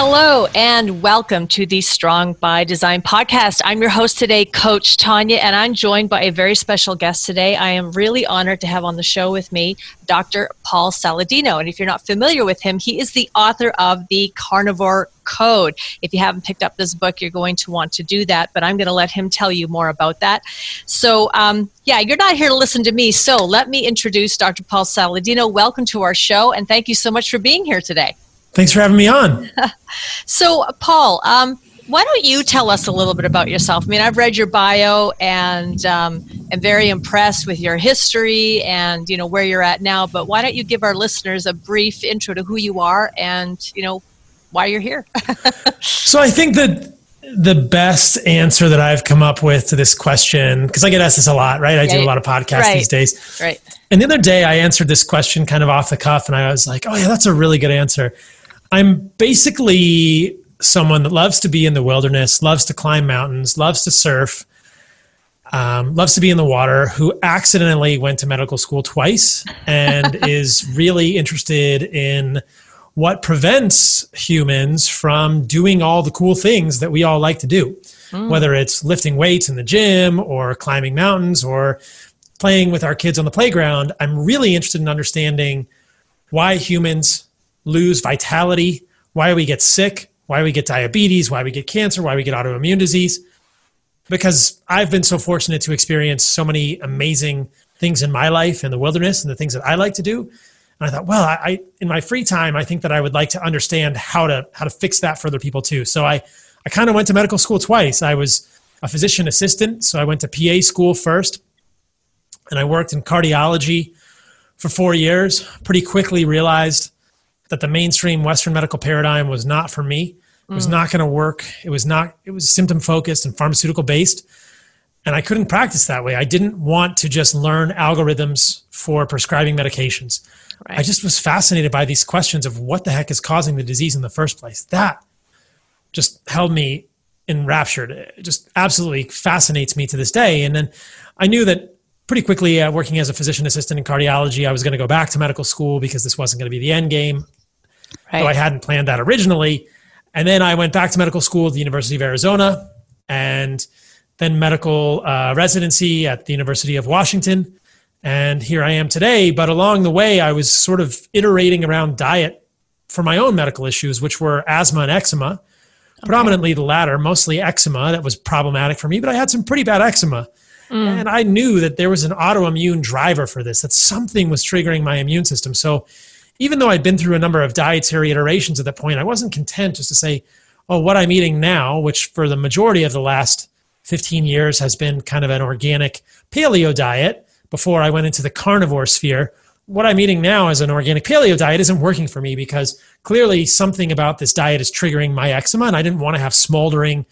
Hello and welcome to the Strong by Design podcast. I'm your host today, Coach Tonya, and I'm joined by a very special guest today. I am really honored to have on the show with me Dr. Paul Saladino. And if you're not familiar with him, he is the author of the Carnivore Code. If you haven't picked up this book, you're going to want to do that, but I'm going to let him tell you more about that. So, um, yeah, you're not here to listen to me. So, let me introduce Dr. Paul Saladino. Welcome to our show, and thank you so much for being here today. Thanks for having me on. so, Paul, um, why don't you tell us a little bit about yourself? I mean, I've read your bio and um, am very impressed with your history and you know where you're at now. But why don't you give our listeners a brief intro to who you are and you know why you're here? so, I think that the best answer that I've come up with to this question, because I get asked this a lot, right? I do a lot of podcasts right, these days. Right. And the other day, I answered this question kind of off the cuff, and I was like, "Oh yeah, that's a really good answer." I'm basically someone that loves to be in the wilderness, loves to climb mountains, loves to surf, um, loves to be in the water, who accidentally went to medical school twice and is really interested in what prevents humans from doing all the cool things that we all like to do, mm. whether it's lifting weights in the gym or climbing mountains or playing with our kids on the playground. I'm really interested in understanding why humans lose vitality, why we get sick, why we get diabetes, why we get cancer, why we get autoimmune disease. Because I've been so fortunate to experience so many amazing things in my life in the wilderness and the things that I like to do. And I thought, well, I, in my free time, I think that I would like to understand how to how to fix that for other people too. So I, I kind of went to medical school twice. I was a physician assistant, so I went to PA school first, and I worked in cardiology for four years. Pretty quickly realized that the mainstream Western medical paradigm was not for me. It was mm. not going to work. It was not. It was symptom focused and pharmaceutical based, and I couldn't practice that way. I didn't want to just learn algorithms for prescribing medications. Right. I just was fascinated by these questions of what the heck is causing the disease in the first place. That just held me enraptured. It just absolutely fascinates me to this day. And then I knew that pretty quickly, uh, working as a physician assistant in cardiology, I was going to go back to medical school because this wasn't going to be the end game right. though I hadn't planned that originally. And then I went back to medical school at the University of Arizona and then medical uh, residency at the University of Washington. And here I am today. But along the way, I was sort of iterating around diet for my own medical issues, which were asthma and eczema, okay. predominantly the latter, mostly eczema that was problematic for me, but I had some pretty bad eczema. Mm. And I knew that there was an autoimmune driver for this, that something was triggering my immune system. So even though I'd been through a number of dietary iterations at that point, I wasn't content just to say, oh, what I'm eating now, which for the majority of the last 15 years has been kind of an organic paleo diet before I went into the carnivore sphere. What I'm eating now as an organic paleo diet isn't working for me because clearly something about this diet is triggering my eczema, and I didn't want to have smoldering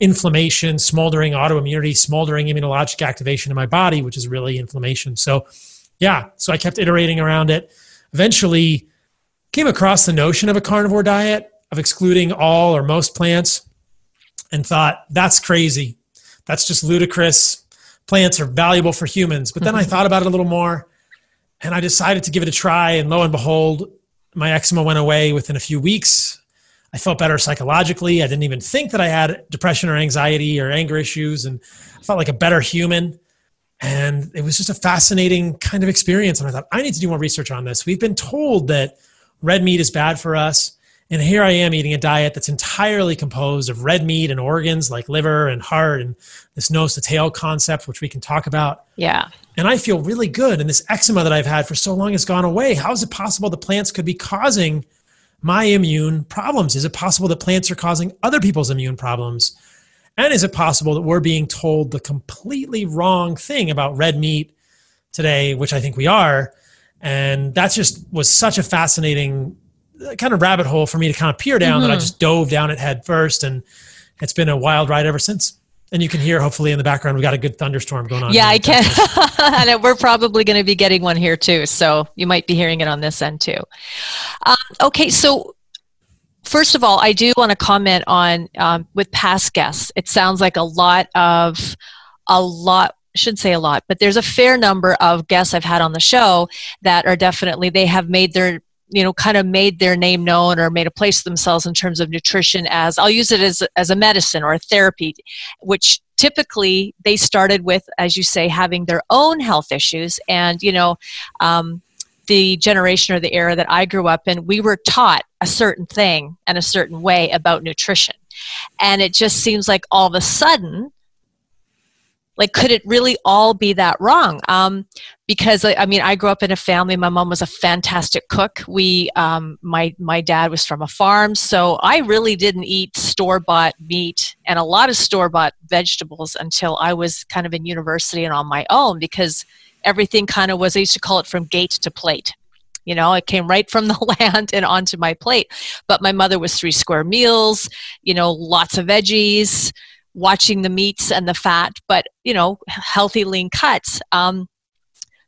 inflammation, smoldering autoimmunity, smoldering immunologic activation in my body, which is really inflammation. So, yeah, so I kept iterating around it eventually came across the notion of a carnivore diet of excluding all or most plants and thought that's crazy. That's just ludicrous. Plants are valuable for humans. But then i mm-hmm. thought about it a little more and i decided to give it a try and lo and behold my eczema went away within a few weeks. I felt better psychologically. I didn't even think that i had depression or anxiety or anger issues and i felt like a better human and it was just a fascinating kind of experience. And I thought, I need to do more research on this. We've been told that red meat is bad for us. And here I am eating a diet that's entirely composed of red meat and organs like liver and heart and this nose to tail concept, which we can talk about. Yeah. And I feel really good. And this eczema that I've had for so long has gone away. How is it possible the plants could be causing my immune problems? Is it possible that plants are causing other people's immune problems? And is it possible that we're being told the completely wrong thing about red meat today, which I think we are? And that just was such a fascinating uh, kind of rabbit hole for me to kind of peer down mm-hmm. that I mm-hmm. just dove down it head first. And it's been a wild ride ever since. And you can hear, hopefully, in the background, we've got a good thunderstorm going on. Yeah, I can. and we're probably going to be getting one here too. So you might be hearing it on this end too. Um, okay, so first of all, I do want to comment on um, with past guests. It sounds like a lot of, a lot, I should say a lot, but there's a fair number of guests I've had on the show that are definitely, they have made their you know kind of made their name known or made a place for themselves in terms of nutrition as i'll use it as, as a medicine or a therapy which typically they started with as you say having their own health issues and you know um, the generation or the era that i grew up in we were taught a certain thing and a certain way about nutrition. And it just seems like all of a sudden like could it really all be that wrong? Um, because i mean i grew up in a family. My mom was a fantastic cook. We um, my my dad was from a farm. So i really didn't eat store bought meat and a lot of store bought vegetables until i was kind of in university and on my own because everything kind of was i used to call it from gate to plate you know it came right from the land and onto my plate but my mother was three square meals you know lots of veggies watching the meats and the fat, but you know, healthy lean cuts. Um,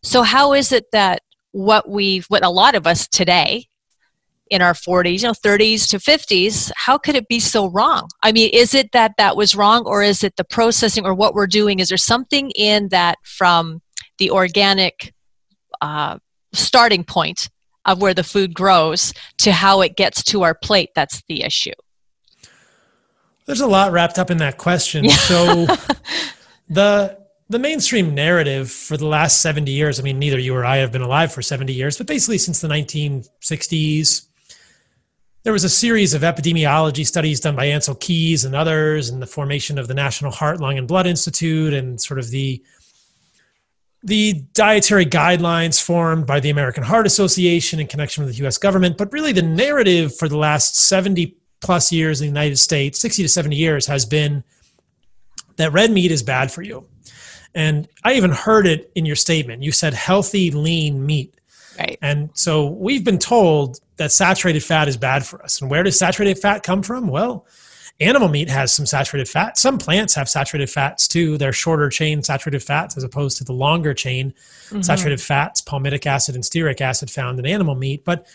so how is it that what we've, what a lot of us today in our 40s, you know, 30s to 50s, how could it be so wrong? I mean, is it that that was wrong, or is it the processing, or what we're doing? Is there something in that from the organic uh, starting point of where the food grows to how it gets to our plate that's the issue? There's a lot wrapped up in that question. Yeah. So the the mainstream narrative for the last 70 years, I mean, neither you or I have been alive for 70 years, but basically since the 1960s, there was a series of epidemiology studies done by Ancel Keys and others, and the formation of the National Heart, Lung, and Blood Institute, and sort of the the dietary guidelines formed by the American Heart Association in connection with the US government. But really, the narrative for the last 70 plus years in the United States, 60 to 70 years, has been that red meat is bad for you. And I even heard it in your statement. You said healthy, lean meat. Right. And so we've been told that saturated fat is bad for us. And where does saturated fat come from? Well, animal meat has some saturated fat. Some plants have saturated fats too. They're shorter chain saturated fats as opposed to the longer chain mm-hmm. saturated fats, palmitic acid and stearic acid found in animal meat. But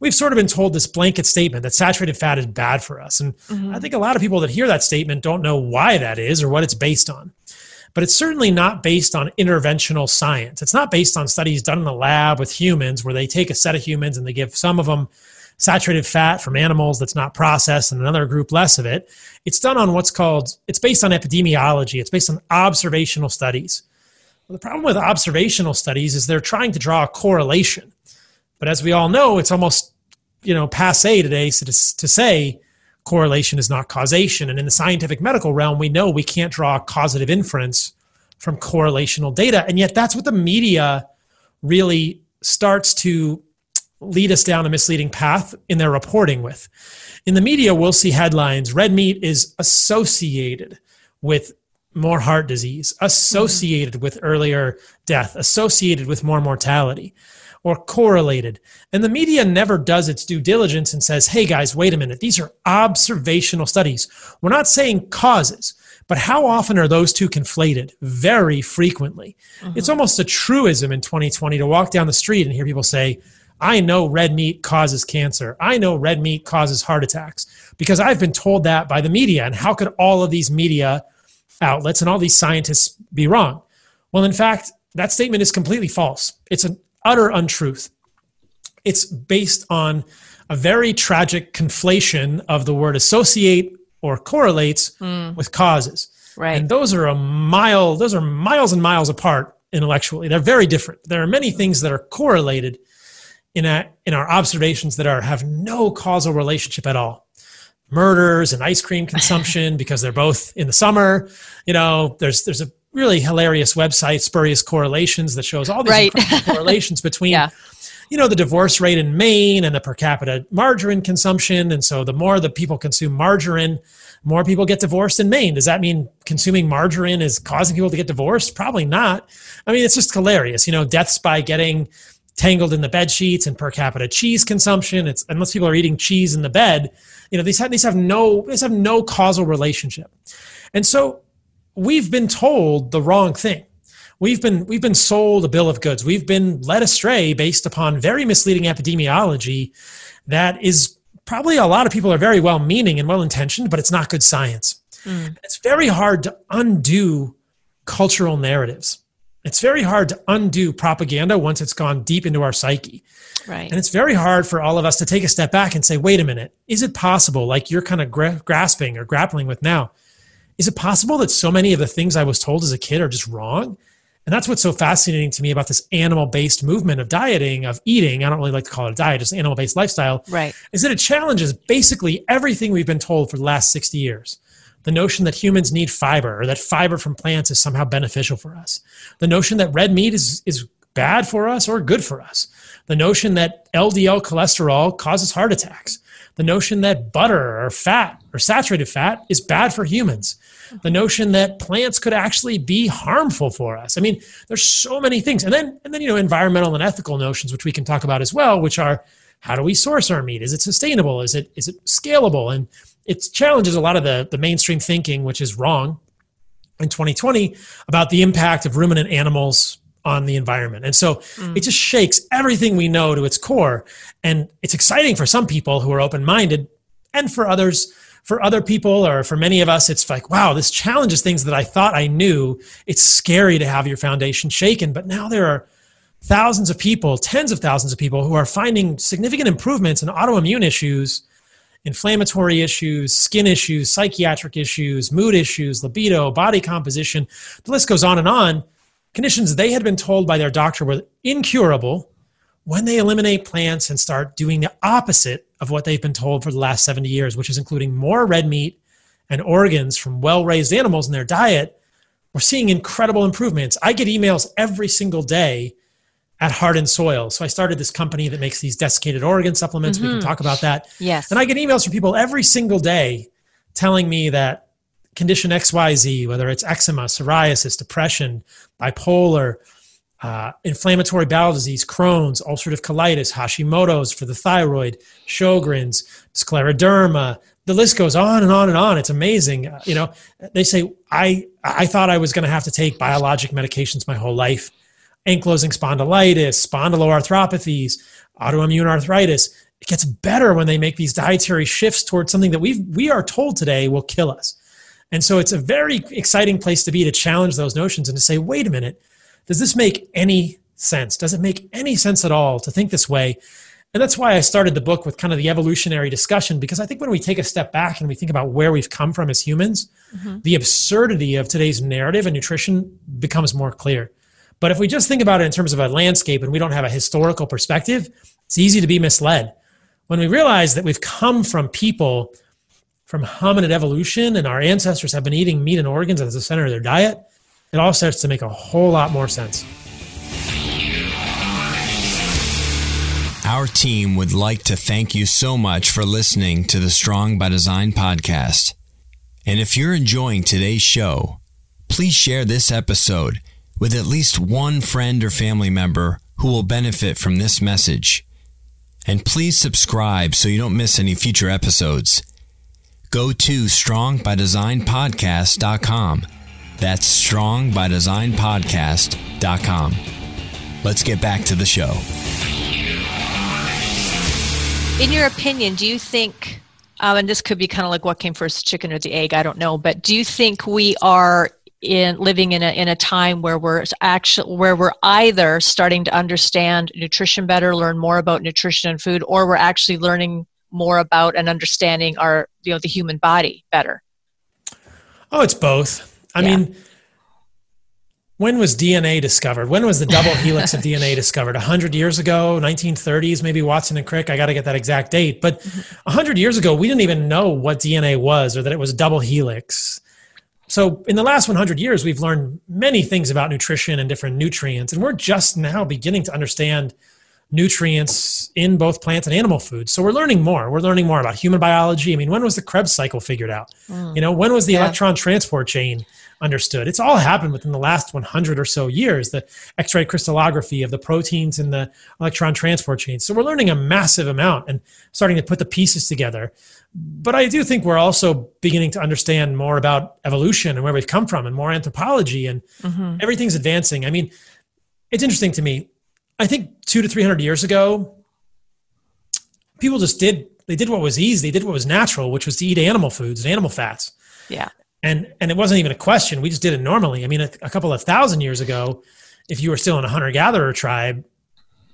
we've sort of been told this blanket statement that saturated fat is bad for us. And mm-hmm. I think a lot of people that hear that statement don't know why that is or what it's based on. But it's certainly not based on interventional science. It's not based on studies done in the lab with humans where they take a set of humans and they give some of them saturated fat from animals that's not processed and another group less of it. It's done on what's called, it's based on epidemiology, it's based on observational studies. Well, the problem with observational studies is they're trying to draw a correlation. But as we all know, it's almost you know passe today to, to say correlation is not causation and in the scientific medical realm we know we can't draw a causative inference from correlational data and yet that's what the media really starts to lead us down a misleading path in their reporting with in the media we'll see headlines red meat is associated with more heart disease associated mm-hmm. with earlier death associated with more mortality or correlated. And the media never does its due diligence and says, hey guys, wait a minute, these are observational studies. We're not saying causes, but how often are those two conflated? Very frequently. Mm-hmm. It's almost a truism in 2020 to walk down the street and hear people say, I know red meat causes cancer. I know red meat causes heart attacks because I've been told that by the media. And how could all of these media outlets and all these scientists be wrong? Well, in fact, that statement is completely false. It's an utter untruth. It's based on a very tragic conflation of the word associate or correlates mm. with causes. Right. And those are a mile, those are miles and miles apart intellectually. They're very different. There are many things that are correlated in, a, in our observations that are have no causal relationship at all. Murders and ice cream consumption because they're both in the summer. You know, there's there's a really hilarious website, Spurious Correlations, that shows all these right. correlations between, yeah. you know, the divorce rate in Maine and the per capita margarine consumption. And so the more the people consume margarine, more people get divorced in Maine. Does that mean consuming margarine is causing people to get divorced? Probably not. I mean, it's just hilarious. You know, deaths by getting tangled in the bed sheets and per capita cheese consumption. It's unless people are eating cheese in the bed, you know, these have these have no these have no causal relationship. And so we've been told the wrong thing. We've been we've been sold a bill of goods. We've been led astray based upon very misleading epidemiology that is probably a lot of people are very well meaning and well intentioned, but it's not good science. Mm. It's very hard to undo cultural narratives. It's very hard to undo propaganda once it's gone deep into our psyche. Right. And it's very hard for all of us to take a step back and say, wait a minute, is it possible, like you're kind of gra- grasping or grappling with now, is it possible that so many of the things I was told as a kid are just wrong? And that's what's so fascinating to me about this animal based movement of dieting, of eating. I don't really like to call it a diet, just animal based lifestyle. Right. Is that it challenges basically everything we've been told for the last 60 years. The notion that humans need fiber or that fiber from plants is somehow beneficial for us. The notion that red meat is, is bad for us or good for us. The notion that LDL cholesterol causes heart attacks. The notion that butter or fat or saturated fat is bad for humans the notion that plants could actually be harmful for us. I mean, there's so many things. And then and then you know environmental and ethical notions which we can talk about as well, which are how do we source our meat? Is it sustainable? Is it is it scalable? And it challenges a lot of the the mainstream thinking which is wrong in 2020 about the impact of ruminant animals on the environment. And so mm. it just shakes everything we know to its core. And it's exciting for some people who are open minded, and for others for other people or for many of us, it's like, wow, this challenges things that I thought I knew. It's scary to have your foundation shaken. But now there are thousands of people, tens of thousands of people who are finding significant improvements in autoimmune issues, inflammatory issues, skin issues, psychiatric issues, mood issues, libido, body composition. The list goes on and on. Conditions they had been told by their doctor were incurable when they eliminate plants and start doing the opposite of what they've been told for the last 70 years, which is including more red meat and organs from well raised animals in their diet, we're seeing incredible improvements. I get emails every single day at Heart and Soil. So I started this company that makes these desiccated organ supplements. Mm-hmm. We can mm-hmm. talk about that. Yes. And I get emails from people every single day telling me that condition XYZ, whether it's eczema, psoriasis, depression, bipolar, uh, inflammatory bowel disease, Crohn's, ulcerative colitis, Hashimoto's for the thyroid, Sjogren's, scleroderma. The list goes on and on and on. It's amazing. Uh, you know, they say I I thought I was going to have to take biologic medications my whole life. Ankylosing spondylitis, spondyloarthropathies, autoimmune arthritis. It gets better when they make these dietary shifts towards something that we we are told today will kill us. And so it's a very exciting place to be to challenge those notions and to say, wait a minute, does this make any sense? Does it make any sense at all to think this way? And that's why I started the book with kind of the evolutionary discussion, because I think when we take a step back and we think about where we've come from as humans, mm-hmm. the absurdity of today's narrative and nutrition becomes more clear. But if we just think about it in terms of a landscape and we don't have a historical perspective, it's easy to be misled. When we realize that we've come from people from hominid evolution and our ancestors have been eating meat and organs as the center of their diet, it all starts to make a whole lot more sense. Our team would like to thank you so much for listening to the Strong by Design podcast. And if you're enjoying today's show, please share this episode with at least one friend or family member who will benefit from this message. And please subscribe so you don't miss any future episodes. Go to strongbydesignpodcast.com that's strongbydesignpodcast.com. Let's get back to the show. In your opinion, do you think, um, and this could be kind of like what came first, chicken or the egg, I don't know, but do you think we are in living in a in a time where we're actually where we're either starting to understand nutrition better, learn more about nutrition and food, or we're actually learning more about and understanding our you know the human body better? Oh, it's both. I yeah. mean, when was DNA discovered? When was the double helix of DNA discovered? 100 years ago, 1930s, maybe Watson and Crick. I got to get that exact date. But mm-hmm. 100 years ago, we didn't even know what DNA was or that it was double helix. So, in the last 100 years, we've learned many things about nutrition and different nutrients. And we're just now beginning to understand nutrients in both plant and animal foods. So we're learning more. We're learning more about human biology. I mean, when was the Krebs cycle figured out? Mm. You know, when was the yeah. electron transport chain understood. It's all happened within the last 100 or so years, the X ray crystallography of the proteins and the electron transport chain. So we're learning a massive amount and starting to put the pieces together. But I do think we're also beginning to understand more about evolution and where we've come from and more anthropology and mm-hmm. everything's advancing. I mean, it's interesting to me. I think two to 300 years ago, people just did, they did what was easy. They did what was natural, which was to eat animal foods and animal fats. Yeah and and it wasn't even a question we just did it normally i mean a, a couple of thousand years ago if you were still in a hunter gatherer tribe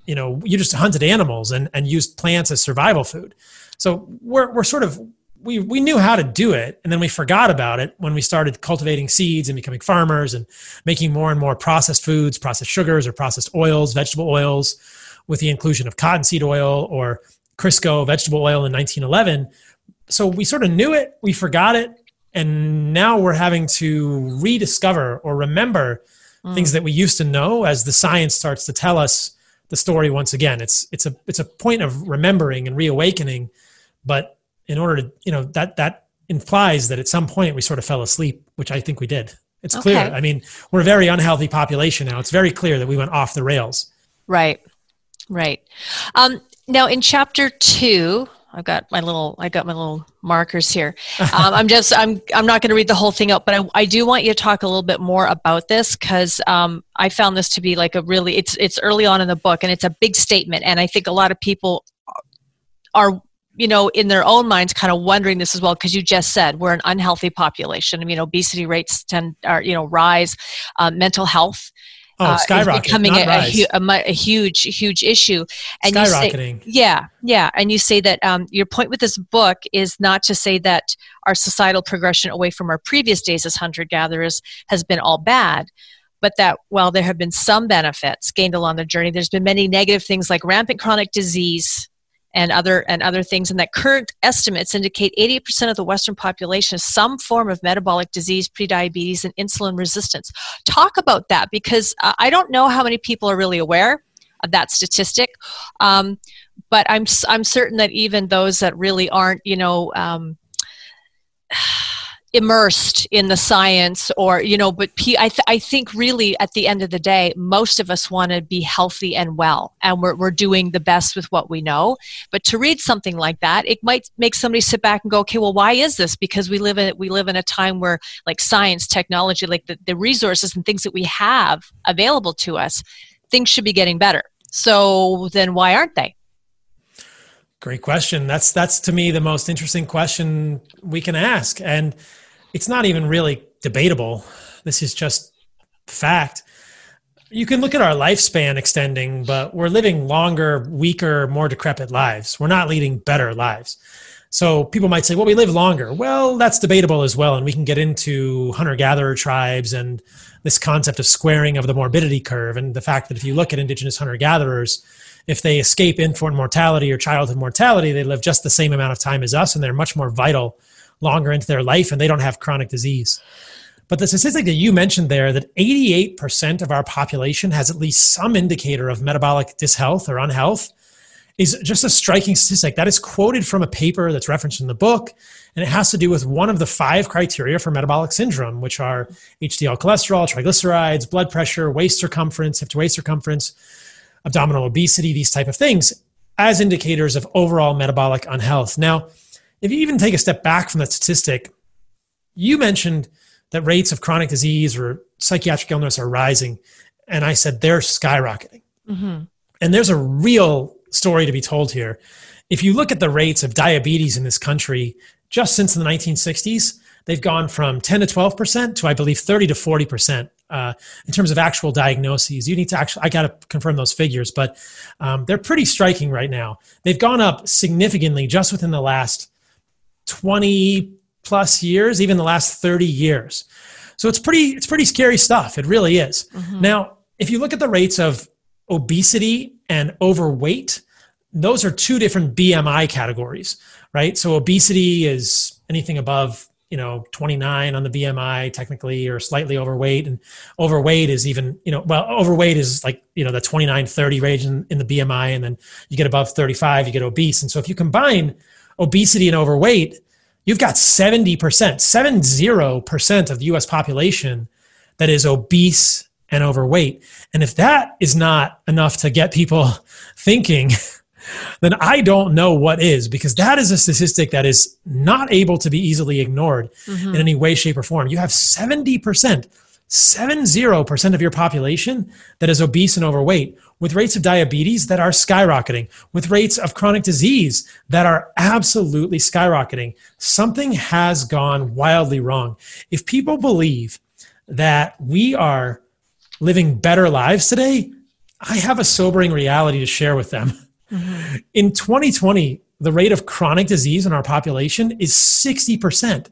you know you just hunted animals and and used plants as survival food so we're we're sort of we we knew how to do it and then we forgot about it when we started cultivating seeds and becoming farmers and making more and more processed foods processed sugars or processed oils vegetable oils with the inclusion of cottonseed oil or crisco vegetable oil in 1911 so we sort of knew it we forgot it and now we're having to rediscover or remember mm. things that we used to know as the science starts to tell us the story once again it's it's a it's a point of remembering and reawakening but in order to you know that that implies that at some point we sort of fell asleep which i think we did. It's okay. clear i mean we're a very unhealthy population now. It's very clear that we went off the rails. Right. Right. Um, now in chapter two I've got my little I got my little markers here. Um, I'm just I'm I'm not going to read the whole thing out, but I, I do want you to talk a little bit more about this because um, I found this to be like a really it's it's early on in the book and it's a big statement, and I think a lot of people are you know in their own minds kind of wondering this as well because you just said we're an unhealthy population. I mean obesity rates tend are you know rise, uh, mental health Oh, uh, skyrocket, becoming a, a, a, a, huge, huge issue. And Skyrocketing. You say, yeah, yeah. And you say that um, your point with this book is not to say that our societal progression away from our previous days as hunter gatherers has been all bad, but that while there have been some benefits gained along the journey, there's been many negative things like rampant chronic disease, and other and other things and that current estimates indicate 80% of the western population has some form of metabolic disease prediabetes and insulin resistance. Talk about that because uh, i don't know how many people are really aware of that statistic um, but i'm i'm certain that even those that really aren't you know um, immersed in the science or you know but I, th- I think really at the end of the day most of us want to be healthy and well and we're, we're doing the best with what we know. But to read something like that it might make somebody sit back and go okay well why is this? Because we live in we live in a time where like science technology like the, the resources and things that we have available to us things should be getting better. So then why aren't they Great question. That's that's to me the most interesting question we can ask, and it's not even really debatable. This is just fact. You can look at our lifespan extending, but we're living longer, weaker, more decrepit lives. We're not leading better lives. So people might say, well, we live longer. Well, that's debatable as well. And we can get into hunter gatherer tribes and this concept of squaring of the morbidity curve and the fact that if you look at indigenous hunter gatherers, if they escape infant mortality or childhood mortality, they live just the same amount of time as us and they're much more vital longer into their life and they don't have chronic disease. But the statistic that you mentioned there that 88% of our population has at least some indicator of metabolic dishealth or unhealth is just a striking statistic. That is quoted from a paper that's referenced in the book, and it has to do with one of the five criteria for metabolic syndrome, which are HDL cholesterol, triglycerides, blood pressure, waist circumference, hip to waist circumference, abdominal obesity, these type of things as indicators of overall metabolic unhealth. Now, if you even take a step back from that statistic, you mentioned that rates of chronic disease or psychiatric illness are rising. And I said they're skyrocketing. Mm-hmm. And there's a real story to be told here. If you look at the rates of diabetes in this country, just since the 1960s, they've gone from 10 to 12% to, I believe, 30 to 40% uh, in terms of actual diagnoses. You need to actually, I got to confirm those figures, but um, they're pretty striking right now. They've gone up significantly just within the last 20 plus years, even the last 30 years. So it's pretty, it's pretty scary stuff. It really is. Mm-hmm. Now, if you look at the rates of obesity and overweight, those are two different BMI categories, right? So obesity is anything above you know 29 on the bmi technically or slightly overweight and overweight is even you know well overweight is like you know the 29 30 range in, in the bmi and then you get above 35 you get obese and so if you combine obesity and overweight you've got 70%, 70% of the US population that is obese and overweight. And if that is not enough to get people thinking, then I don't know what is, because that is a statistic that is not able to be easily ignored mm-hmm. in any way, shape, or form. You have 70%, 70% of your population that is obese and overweight, with rates of diabetes that are skyrocketing, with rates of chronic disease that are absolutely skyrocketing. Something has gone wildly wrong. If people believe that we are living better lives today, I have a sobering reality to share with them. Mm-hmm. In 2020, the rate of chronic disease in our population is 60%.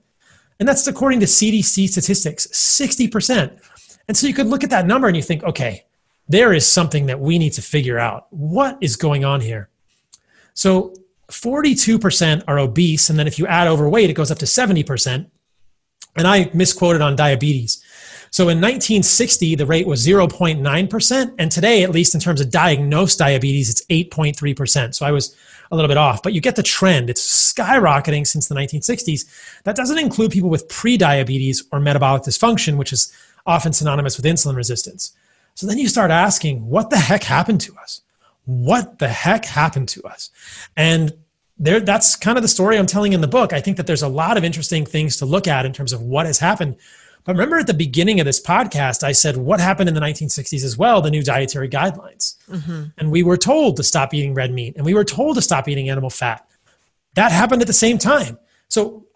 And that's according to CDC statistics 60%. And so you could look at that number and you think, okay, there is something that we need to figure out. What is going on here? So 42% are obese. And then if you add overweight, it goes up to 70%. And I misquoted on diabetes. So in 1960, the rate was 0.9%. And today, at least in terms of diagnosed diabetes, it's 8.3%. So I was a little bit off, but you get the trend. It's skyrocketing since the 1960s. That doesn't include people with prediabetes or metabolic dysfunction, which is often synonymous with insulin resistance. So then you start asking, what the heck happened to us? What the heck happened to us? And there, that's kind of the story I'm telling in the book. I think that there's a lot of interesting things to look at in terms of what has happened but remember at the beginning of this podcast, I said what happened in the 1960s as well, the new dietary guidelines. Mm-hmm. And we were told to stop eating red meat and we were told to stop eating animal fat. That happened at the same time. So,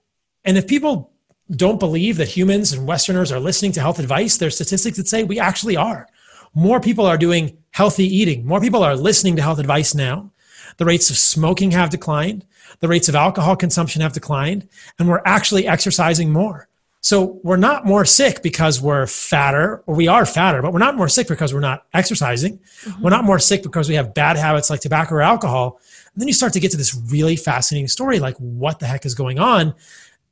and if people don't believe that humans and Westerners are listening to health advice, there's statistics that say we actually are. More people are doing healthy eating, more people are listening to health advice now. The rates of smoking have declined, the rates of alcohol consumption have declined, and we're actually exercising more. So we're not more sick because we're fatter, or we are fatter, but we're not more sick because we're not exercising. Mm-hmm. We're not more sick because we have bad habits like tobacco or alcohol. And then you start to get to this really fascinating story like, what the heck is going on?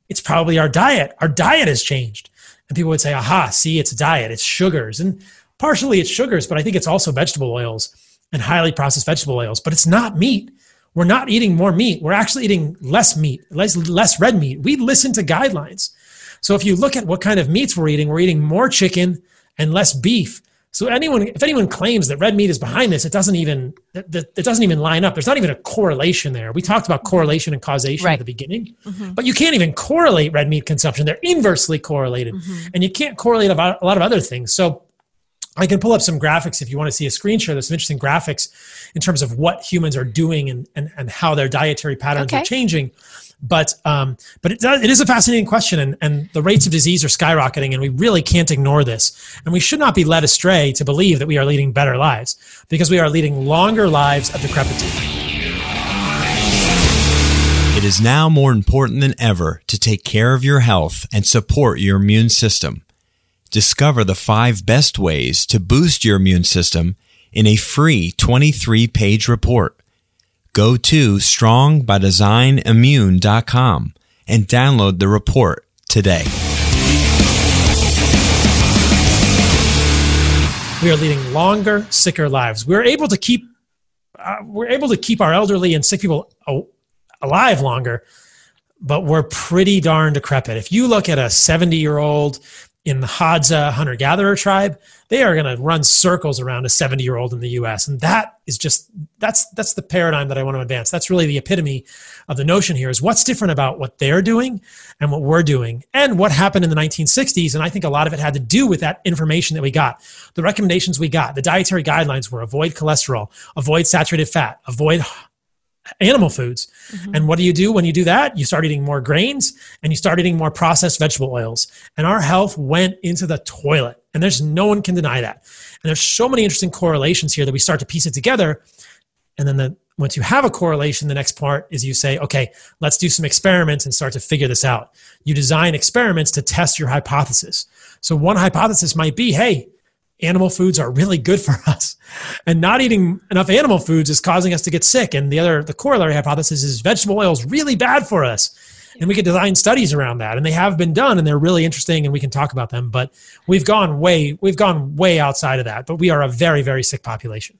It's probably our diet. Our diet has changed. And people would say, aha, see, it's diet, it's sugars. And partially it's sugars, but I think it's also vegetable oils and highly processed vegetable oils. But it's not meat. We're not eating more meat. We're actually eating less meat, less, less red meat. We listen to guidelines. So if you look at what kind of meats we're eating, we're eating more chicken and less beef. So anyone, if anyone claims that red meat is behind this, it doesn't even it doesn't even line up. There's not even a correlation there. We talked about correlation and causation right. at the beginning, mm-hmm. but you can't even correlate red meat consumption. They're inversely correlated, mm-hmm. and you can't correlate about a lot of other things. So I can pull up some graphics if you want to see a screen share. There's some interesting graphics in terms of what humans are doing and, and, and how their dietary patterns okay. are changing. But um, but it, does, it is a fascinating question, and, and the rates of disease are skyrocketing, and we really can't ignore this. And we should not be led astray to believe that we are leading better lives because we are leading longer lives of decrepitude. It is now more important than ever to take care of your health and support your immune system. Discover the five best ways to boost your immune system in a free 23 page report go to strongbydesignImmune.com and download the report today. We are leading longer, sicker lives. We're able to keep uh, we're able to keep our elderly and sick people alive longer, but we're pretty darn decrepit. If you look at a 70 year old in the Hadza hunter gatherer tribe, they are going to run circles around a 70 year old in the US. And that is just, that's, that's the paradigm that I want to advance. That's really the epitome of the notion here is what's different about what they're doing and what we're doing and what happened in the 1960s. And I think a lot of it had to do with that information that we got, the recommendations we got, the dietary guidelines were avoid cholesterol, avoid saturated fat, avoid animal foods. Mm-hmm. And what do you do when you do that? You start eating more grains and you start eating more processed vegetable oils. And our health went into the toilet. And there's no one can deny that. And there's so many interesting correlations here that we start to piece it together. And then the, once you have a correlation, the next part is you say, okay, let's do some experiments and start to figure this out. You design experiments to test your hypothesis. So one hypothesis might be, hey, animal foods are really good for us. And not eating enough animal foods is causing us to get sick. And the other the corollary hypothesis is vegetable oil is really bad for us. And we could design studies around that. And they have been done and they're really interesting and we can talk about them. But we've gone way we've gone way outside of that. But we are a very very sick population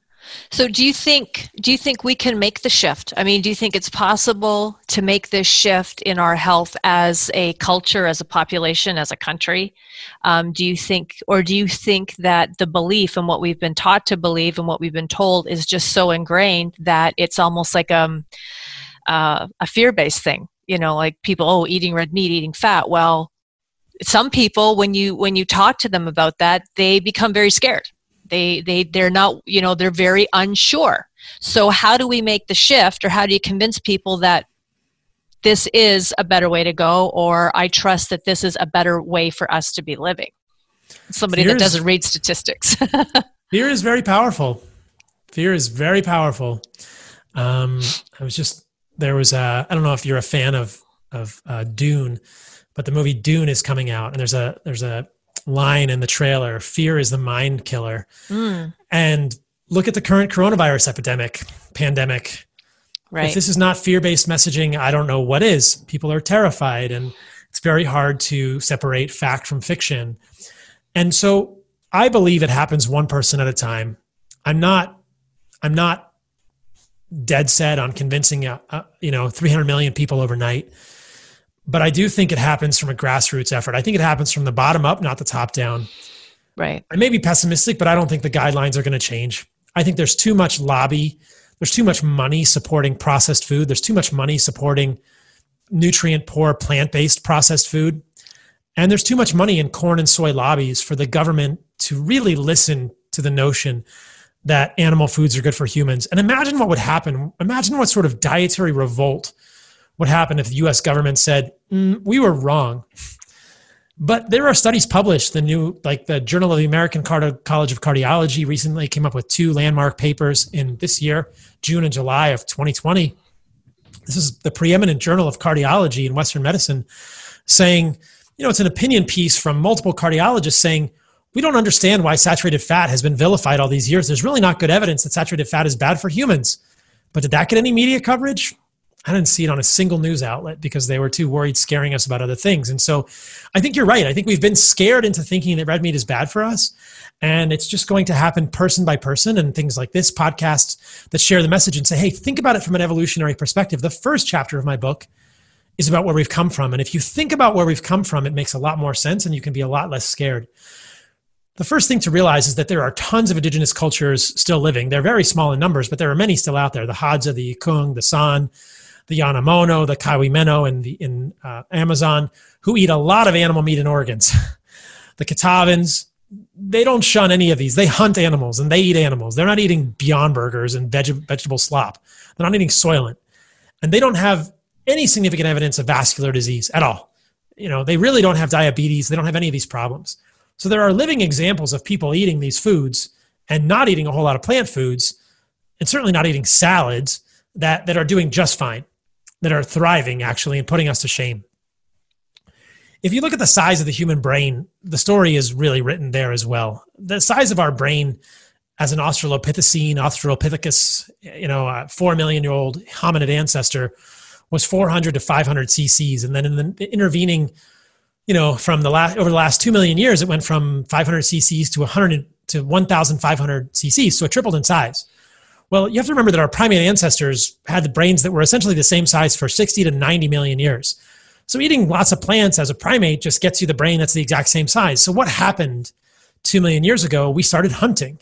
So do you think do you think we can make the shift? I mean, do you think it's possible to make this shift in our health as a culture, as a population, as a country? Um, do you think, or do you think that the belief and what we've been taught to believe and what we've been told is just so ingrained that it's almost like um, uh, a fear-based thing? You know, like people, oh, eating red meat, eating fat. Well, some people, when you when you talk to them about that, they become very scared they they they're not you know they're very unsure. So how do we make the shift or how do you convince people that this is a better way to go or i trust that this is a better way for us to be living? Somebody fear that doesn't read statistics. Fear is very powerful. Fear is very powerful. Um, i was just there was a i don't know if you're a fan of of uh, dune but the movie dune is coming out and there's a there's a line in the trailer fear is the mind killer. Mm. and look at the current coronavirus epidemic pandemic. Right. if this is not fear-based messaging i don't know what is. People are terrified and it's very hard to separate fact from fiction. And so i believe it happens one person at a time. I'm not i'm not dead set on convincing uh, uh, you know 300 million people overnight but I do think it happens from a grassroots effort. I think it happens from the bottom up, not the top down. Right. I may be pessimistic, but I don't think the guidelines are going to change. I think there's too much lobby. There's too much money supporting processed food. There's too much money supporting nutrient poor plant based processed food. And there's too much money in corn and soy lobbies for the government to really listen to the notion that animal foods are good for humans. And imagine what would happen. Imagine what sort of dietary revolt would happen if the US government said, mm, we were wrong. But there are studies published. The new, like the Journal of the American College of Cardiology recently came up with two landmark papers in this year, June and July of 2020. This is the preeminent journal of cardiology in Western medicine saying, you know, it's an opinion piece from multiple cardiologists saying, we don't understand why saturated fat has been vilified all these years. There's really not good evidence that saturated fat is bad for humans. But did that get any media coverage? I didn't see it on a single news outlet because they were too worried scaring us about other things. And so I think you're right. I think we've been scared into thinking that red meat is bad for us. And it's just going to happen person by person and things like this podcast that share the message and say, hey, think about it from an evolutionary perspective. The first chapter of my book is about where we've come from. And if you think about where we've come from, it makes a lot more sense and you can be a lot less scared. The first thing to realize is that there are tons of indigenous cultures still living. They're very small in numbers, but there are many still out there the Hadza, the Ikung, the San, the Yanomamo, the Kaiwimeno in the in uh, Amazon, who eat a lot of animal meat and organs. the Catawbans, they don't shun any of these. They hunt animals and they eat animals. They're not eating Beyond Burgers and veg- vegetable slop. They're not eating Soylent, and they don't have any significant evidence of vascular disease at all. You know, they really don't have diabetes. They don't have any of these problems. So there are living examples of people eating these foods and not eating a whole lot of plant foods, and certainly not eating salads that that are doing just fine that are thriving actually and putting us to shame. If you look at the size of the human brain, the story is really written there as well. The size of our brain as an Australopithecine, Australopithecus, you know, a four million year old hominid ancestor was 400 to 500 cc's. And then in the intervening, you know, from the last, over the last 2 million years, it went from 500 cc's to 100 to 1,500 cc's. So it tripled in size. Well, you have to remember that our primate ancestors had the brains that were essentially the same size for 60 to 90 million years. So eating lots of plants as a primate just gets you the brain that's the exact same size. So what happened 2 million years ago? We started hunting.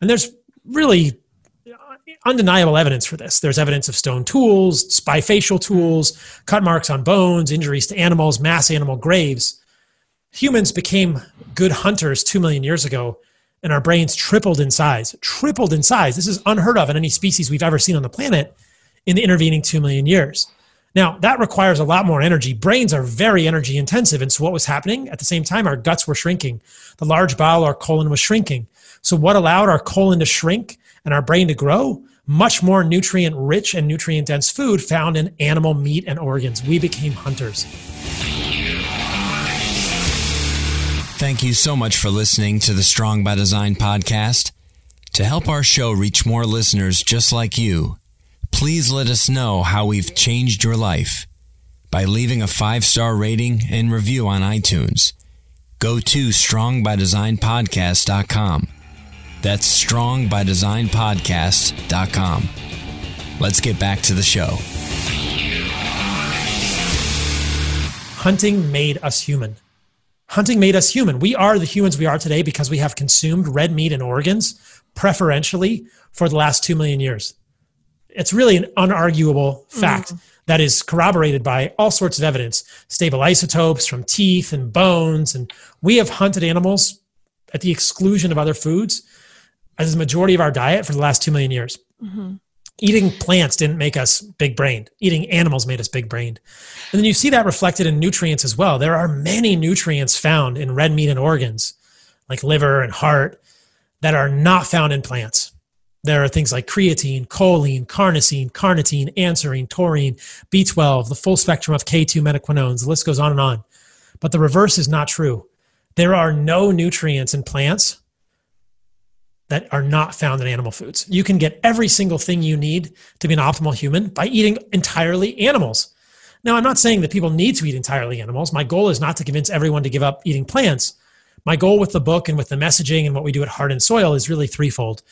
And there's really uh, undeniable evidence for this. There's evidence of stone tools, bifacial tools, cut marks on bones, injuries to animals, mass animal graves. Humans became good hunters 2 million years ago and our brains tripled in size, tripled in size. This is unheard of in any species we've ever seen on the planet in the intervening 2 million years. Now, that requires a lot more energy. Brains are very energy intensive. And so, what was happening at the same time, our guts were shrinking. The large bowel, our colon was shrinking. So, what allowed our colon to shrink and our brain to grow? Much more nutrient rich and nutrient dense food found in animal meat and organs. We became hunters. Thank you so much for listening to the Strong by Design podcast. To help our show reach more listeners just like you, please let us know how we've changed your life by leaving a five star rating and review on iTunes. Go to strongbydesignpodcast.com. That's strongbydesignpodcast.com. Let's get back to the show. Hunting made us human. Hunting made us human. We are the humans we are today because we have consumed red meat and organs preferentially for the last two million years. It's really an unarguable fact mm. that is corroborated by all sorts of evidence stable isotopes from teeth and bones. And we have hunted animals at the exclusion of other foods as the majority of our diet for the last two million years. Mm-hmm. Eating plants didn't make us big brained. Eating animals made us big brained. And then you see that reflected in nutrients as well. There are many nutrients found in red meat and organs, like liver and heart, that are not found in plants. There are things like creatine, choline, carnosine, carnitine, anserine, taurine, B12, the full spectrum of K2 menaquinones. The list goes on and on. But the reverse is not true. There are no nutrients in plants that are not found in animal foods. You can get every single thing you need to be an optimal human by eating entirely animals. Now, I'm not saying that people need to eat entirely animals. My goal is not to convince everyone to give up eating plants. My goal with the book and with the messaging and what we do at Heart and Soil is really threefold.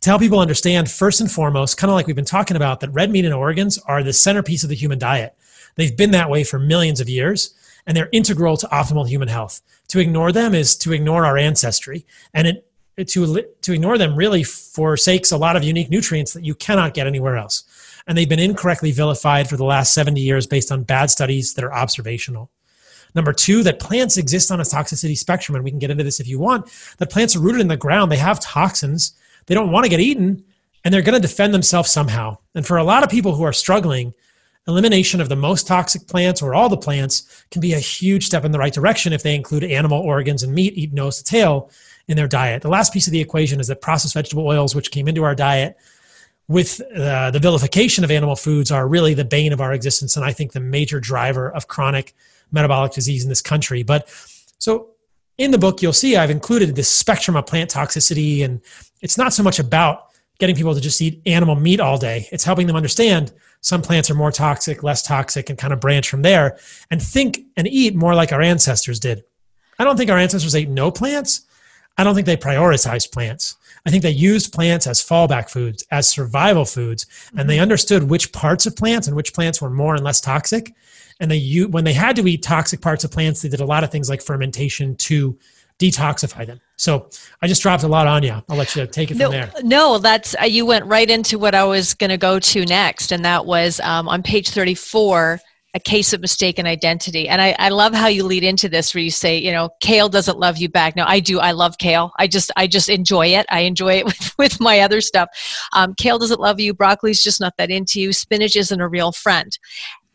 To help people understand, first and foremost, kind of like we've been talking about, that red meat and organs are the centerpiece of the human diet. They've been that way for millions of years, and they're integral to optimal human health. To ignore them is to ignore our ancestry, and it to to ignore them really forsakes a lot of unique nutrients that you cannot get anywhere else. And they've been incorrectly vilified for the last 70 years based on bad studies that are observational. Number two that plants exist on a toxicity spectrum and we can get into this if you want that plants are rooted in the ground. They have toxins. They don't want to get eaten and they're going to defend themselves somehow. And for a lot of people who are struggling elimination of the most toxic plants or all the plants can be a huge step in the right direction if they include animal organs and meat eat nose to tail in their diet. The last piece of the equation is that processed vegetable oils, which came into our diet with uh, the vilification of animal foods, are really the bane of our existence. And I think the major driver of chronic metabolic disease in this country. But so in the book, you'll see I've included this spectrum of plant toxicity. And it's not so much about getting people to just eat animal meat all day, it's helping them understand some plants are more toxic, less toxic, and kind of branch from there and think and eat more like our ancestors did. I don't think our ancestors ate no plants. I don't think they prioritized plants. I think they used plants as fallback foods, as survival foods, and they mm-hmm. understood which parts of plants and which plants were more and less toxic. And they when they had to eat toxic parts of plants, they did a lot of things like fermentation to detoxify them. So I just dropped a lot on you. I'll let you take it no, from there. No, that's uh, you went right into what I was going to go to next, and that was um, on page thirty-four a case of mistaken identity. And I, I love how you lead into this where you say, you know, kale doesn't love you back. No, I do. I love kale. I just I just enjoy it. I enjoy it with, with my other stuff. Um, kale doesn't love you. Broccoli's just not that into you. Spinach isn't a real friend.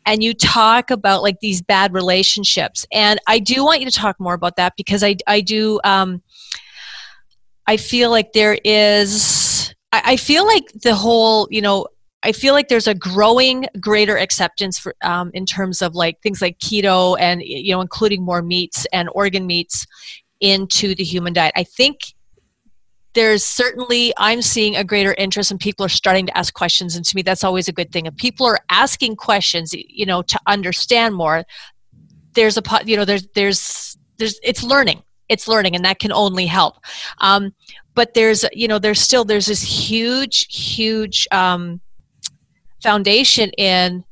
And you talk about like these bad relationships. And I do want you to talk more about that because I I do um I feel like there is I, I feel like the whole, you know, I feel like there's a growing greater acceptance for um, in terms of like things like keto and you know including more meats and organ meats into the human diet. I think there's certainly i'm seeing a greater interest and people are starting to ask questions and to me that's always a good thing. If people are asking questions you know to understand more there's a you know there's there's there's it's learning. It's learning and that can only help. Um, but there's you know there's still there's this huge huge um, foundation in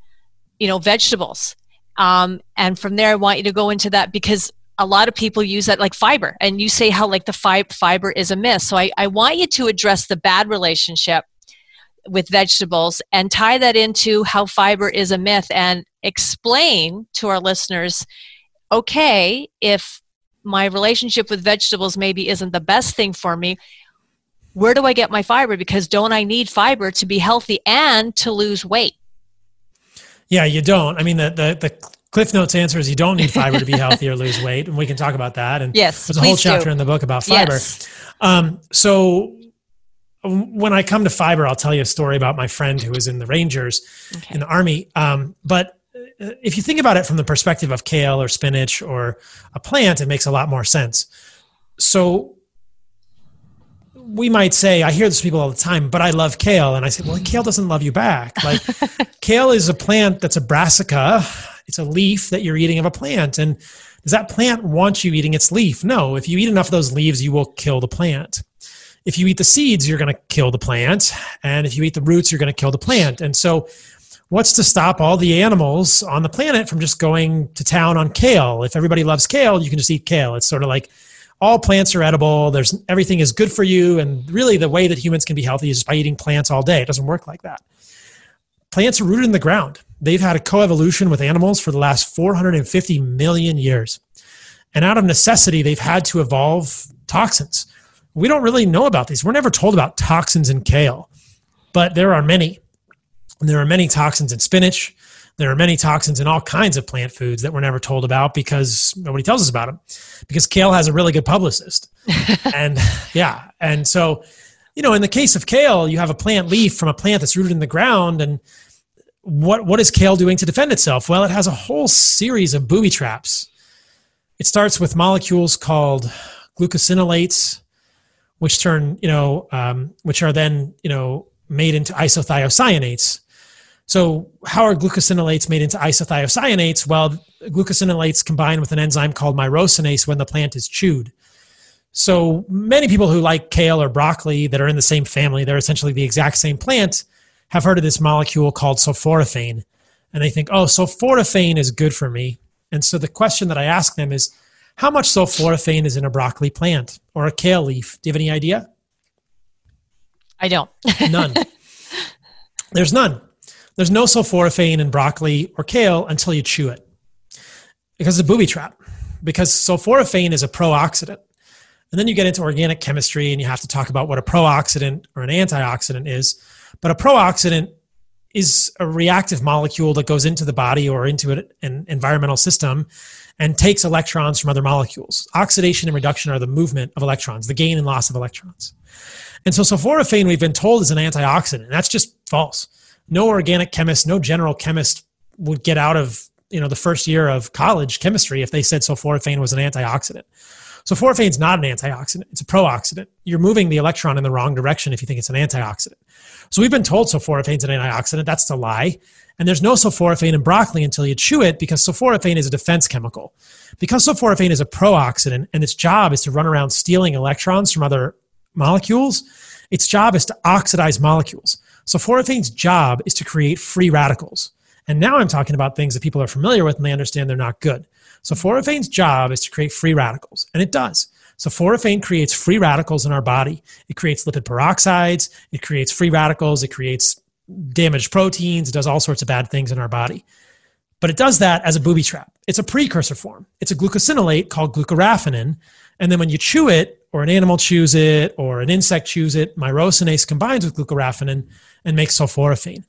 you know vegetables. Um, and from there i want you to go into that because a lot of people use that like fiber. And you say how like the fi- fiber is a myth. So I, I want you to address the bad relationship with vegetables and tie that into how fiber is a myth and explain to our listeners okay if my relationship with vegetables maybe isn't the best thing for me where do I get my fiber? Because don't I need fiber to be healthy and to lose weight? Yeah, you don't. I mean, the, the, the Cliff Notes answer is you don't need fiber to be healthy or lose weight, and we can talk about that. And yes, there's a whole chapter do. in the book about fiber. Yes. Um, so when I come to fiber, I'll tell you a story about my friend who was in the Rangers okay. in the Army. Um, but uh, if you think about it from the perspective of kale or spinach or a plant, it makes a lot more sense. So we might say, I hear this people all the time, but I love kale. And I say, well, kale doesn't love you back. Like kale is a plant that's a brassica. It's a leaf that you're eating of a plant. And does that plant want you eating its leaf? No. If you eat enough of those leaves, you will kill the plant. if you eat the seeds, you're going to kill the plant. And if you eat the roots, you're going to kill the plant. And so, what's to stop all the animals on the planet from just going to town on kale? If everybody loves kale, you can just eat kale. It's sort of like all plants are edible. There's everything is good for you. And really, the way that humans can be healthy is by eating plants all day. It doesn't work like that. Plants are rooted in the ground. They've had a coevolution with animals for the last 450 million years. And out of necessity, they've had to evolve toxins. We don't really know about these. We're never told about toxins in kale, but there are many. There are many toxins in spinach. There are many toxins in all kinds of plant foods that we're never told about because nobody tells us about them. Because kale has a really good publicist. and yeah, and so, you know, in the case of kale, you have a plant leaf from a plant that's rooted in the ground and what what is kale doing to defend itself? Well, it has a whole series of booby traps. It starts with molecules called glucosinolates, which turn you know um, which are then you know made into isothiocyanates. So, how are glucosinolates made into isothiocyanates? Well, glucosinolates combine with an enzyme called myrosinase when the plant is chewed. So, many people who like kale or broccoli that are in the same family, they're essentially the exact same plant, have heard of this molecule called sulforaphane. And they think, oh, sulforaphane is good for me. And so the question that I ask them is, how much sulforaphane is in a broccoli plant or a kale leaf? Do you have any idea? I don't. none. There's none. There's no sulforaphane in broccoli or kale until you chew it because it's a booby trap. Because sulforaphane is a pro-oxidant. And then you get into organic chemistry and you have to talk about what a pro-oxidant or an antioxidant is. But a pro-oxidant is a reactive molecule that goes into the body or into an environmental system and takes electrons from other molecules. Oxidation and reduction are the movement of electrons, the gain and loss of electrons. And so sulforaphane, we've been told, is an antioxidant. That's just false. No organic chemist, no general chemist would get out of you know the first year of college chemistry if they said sulforaphane was an antioxidant. Sulforaphane is not an antioxidant; it's a pro-oxidant. You're moving the electron in the wrong direction if you think it's an antioxidant. So we've been told sulforaphane is an antioxidant. That's a lie. And there's no sulforaphane in broccoli until you chew it because sulforaphane is a defense chemical. Because sulforaphane is a pro-oxidant and its job is to run around stealing electrons from other molecules, its job is to oxidize molecules. Sulforaphane's job is to create free radicals. And now I'm talking about things that people are familiar with and they understand they're not good. So Sulforaphane's job is to create free radicals, and it does. So Sulforaphane creates free radicals in our body. It creates lipid peroxides, it creates free radicals, it creates damaged proteins, it does all sorts of bad things in our body. But it does that as a booby trap. It's a precursor form. It's a glucosinolate called glucoraphanin. And then when you chew it, or an animal chews it, or an insect chews it, myrosinase combines with glucoraphanin and makes sulforaphane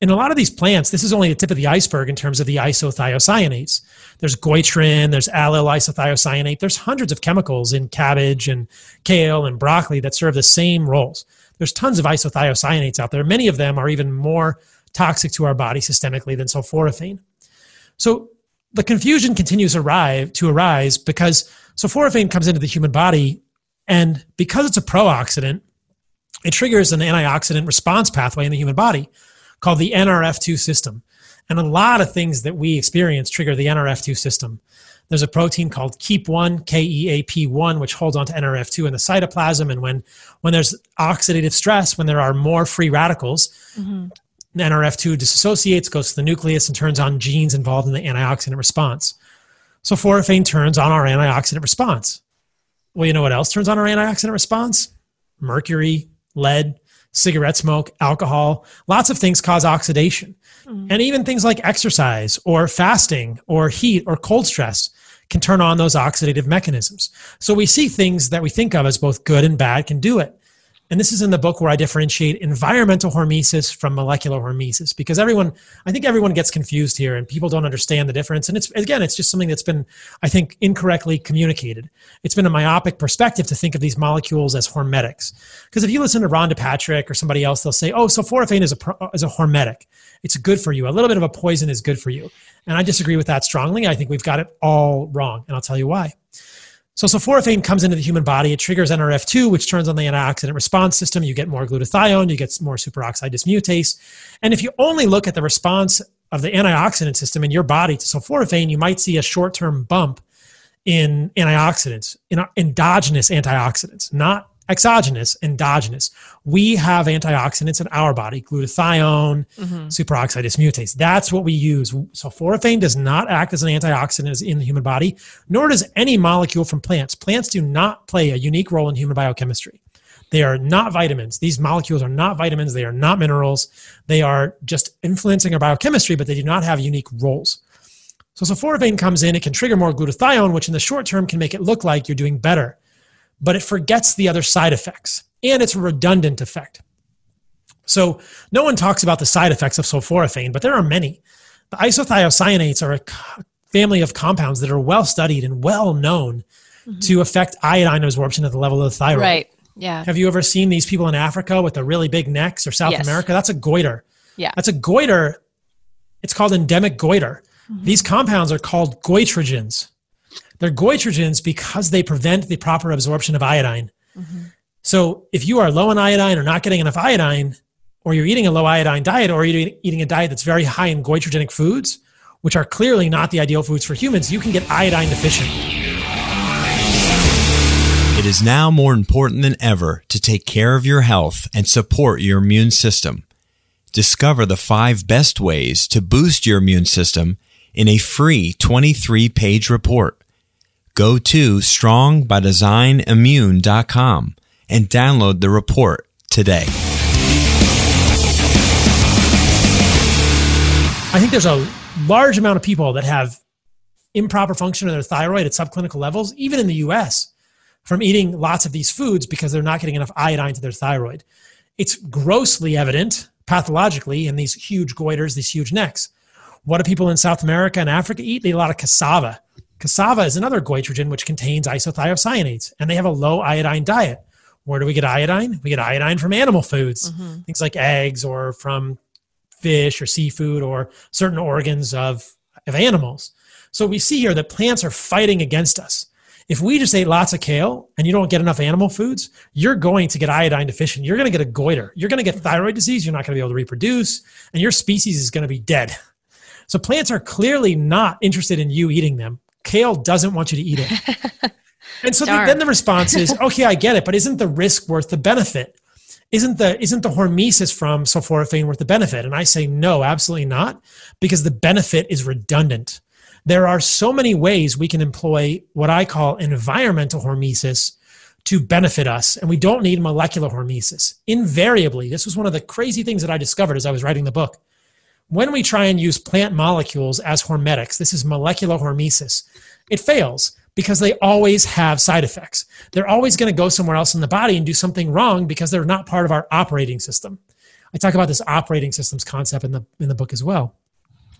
in a lot of these plants, this is only the tip of the iceberg in terms of the isothiocyanates. There's goitrin, there's allyl isothiocyanate. There's hundreds of chemicals in cabbage and kale and broccoli that serve the same roles. There's tons of isothiocyanates out there. Many of them are even more toxic to our body systemically than sulforaphane. So the confusion continues arise, to arise because sulforaphane comes into the human body, and because it's a pro-oxidant, it triggers an antioxidant response pathway in the human body called the NRF2 system. And a lot of things that we experience trigger the NRF2 system. There's a protein called KEAP1, K-E-A-P1, which holds onto NRF2 in the cytoplasm. And when, when there's oxidative stress, when there are more free radicals, mm-hmm. NRF2 dissociates, goes to the nucleus, and turns on genes involved in the antioxidant response. So sulforaphane turns on our antioxidant response. Well, you know what else turns on our antioxidant response? Mercury, lead, cigarette smoke, alcohol, lots of things cause oxidation. Mm-hmm. And even things like exercise or fasting or heat or cold stress can turn on those oxidative mechanisms. So we see things that we think of as both good and bad can do it. And this is in the book where I differentiate environmental hormesis from molecular hormesis because everyone, I think everyone gets confused here and people don't understand the difference. And it's, again, it's just something that's been, I think, incorrectly communicated. It's been a myopic perspective to think of these molecules as hormetics. Because if you listen to Rhonda Patrick or somebody else, they'll say, oh, sulforaphane is a, is a hormetic. It's good for you. A little bit of a poison is good for you. And I disagree with that strongly. I think we've got it all wrong. And I'll tell you why. So sulforaphane comes into the human body. It triggers NRF2, which turns on the antioxidant response system. You get more glutathione, you get more superoxide dismutase. And if you only look at the response of the antioxidant system in your body to sulforaphane, you might see a short-term bump in antioxidants, in endogenous antioxidants, not exogenous, endogenous. We have antioxidants in our body, glutathione, mm-hmm. superoxide dismutase. That's what we use. Sulforaphane does not act as an antioxidant in the human body, nor does any molecule from plants. Plants do not play a unique role in human biochemistry. They are not vitamins. These molecules are not vitamins. They are not minerals. They are just influencing our biochemistry, but they do not have unique roles. So sulforaphane comes in, it can trigger more glutathione, which in the short term can make it look like you're doing better, but it forgets the other side effects, and it's a redundant effect. So no one talks about the side effects of sulforaphane, but there are many. The isothiocyanates are a family of compounds that are well studied and well known mm-hmm. to affect iodine absorption at the level of the thyroid. Right. Yeah. Have you ever seen these people in Africa with the really big necks or South yes. America? That's a goiter. Yeah. That's a goiter. It's called endemic goiter. Mm-hmm. These compounds are called goitrogens. They're goitrogens because they prevent the proper absorption of iodine. Mm-hmm. So if you are low in iodine or not getting enough iodine, or you're eating a low iodine diet, or you're eating a diet that's very high in goitrogenic foods, which are clearly not the ideal foods for humans, you can get iodine deficient. It is now more important than ever to take care of your health and support your immune system. Discover the five best ways to boost your immune system in a free 23 page report. Go to strongbydesignImmune.com and download the report today. I think there's a large amount of people that have improper function of their thyroid at subclinical levels, even in the US from eating lots of these foods because they're not getting enough iodine to their thyroid. It's grossly evident pathologically in these huge goiters, these huge necks. What do people in South America and Africa eat? They eat a lot of cassava. Cassava is another goitrogen which contains isothiocyanates, and they have a low iodine diet. Where do we get iodine? We get iodine from animal foods, mm-hmm. things like eggs or from fish or seafood or certain organs of, of animals. So we see here that plants are fighting against us. If we just ate lots of kale and you don't get enough animal foods, you're going to get iodine deficient. You're going to get a goiter. You're going to get thyroid disease. You're not going to be able to reproduce, and your species is going to be dead. So plants are clearly not interested in you eating them. Kale doesn't want you to eat it. and so the, then the response is, okay, I get it, but isn't the risk worth the benefit? Isn't the isn't the hormesis from sulforaphane worth the benefit? And I say no, absolutely not, because the benefit is redundant there are so many ways we can employ what I call environmental hormesis to benefit us, and we don't need molecular hormesis. Invariably, this was one of the crazy things that I discovered as I was writing the book. When we try and use plant molecules as hormetics, this is molecular hormesis, it fails because they always have side effects. They're always going to go somewhere else in the body and do something wrong because they're not part of our operating system. I talk about this operating systems concept in the in the book as well.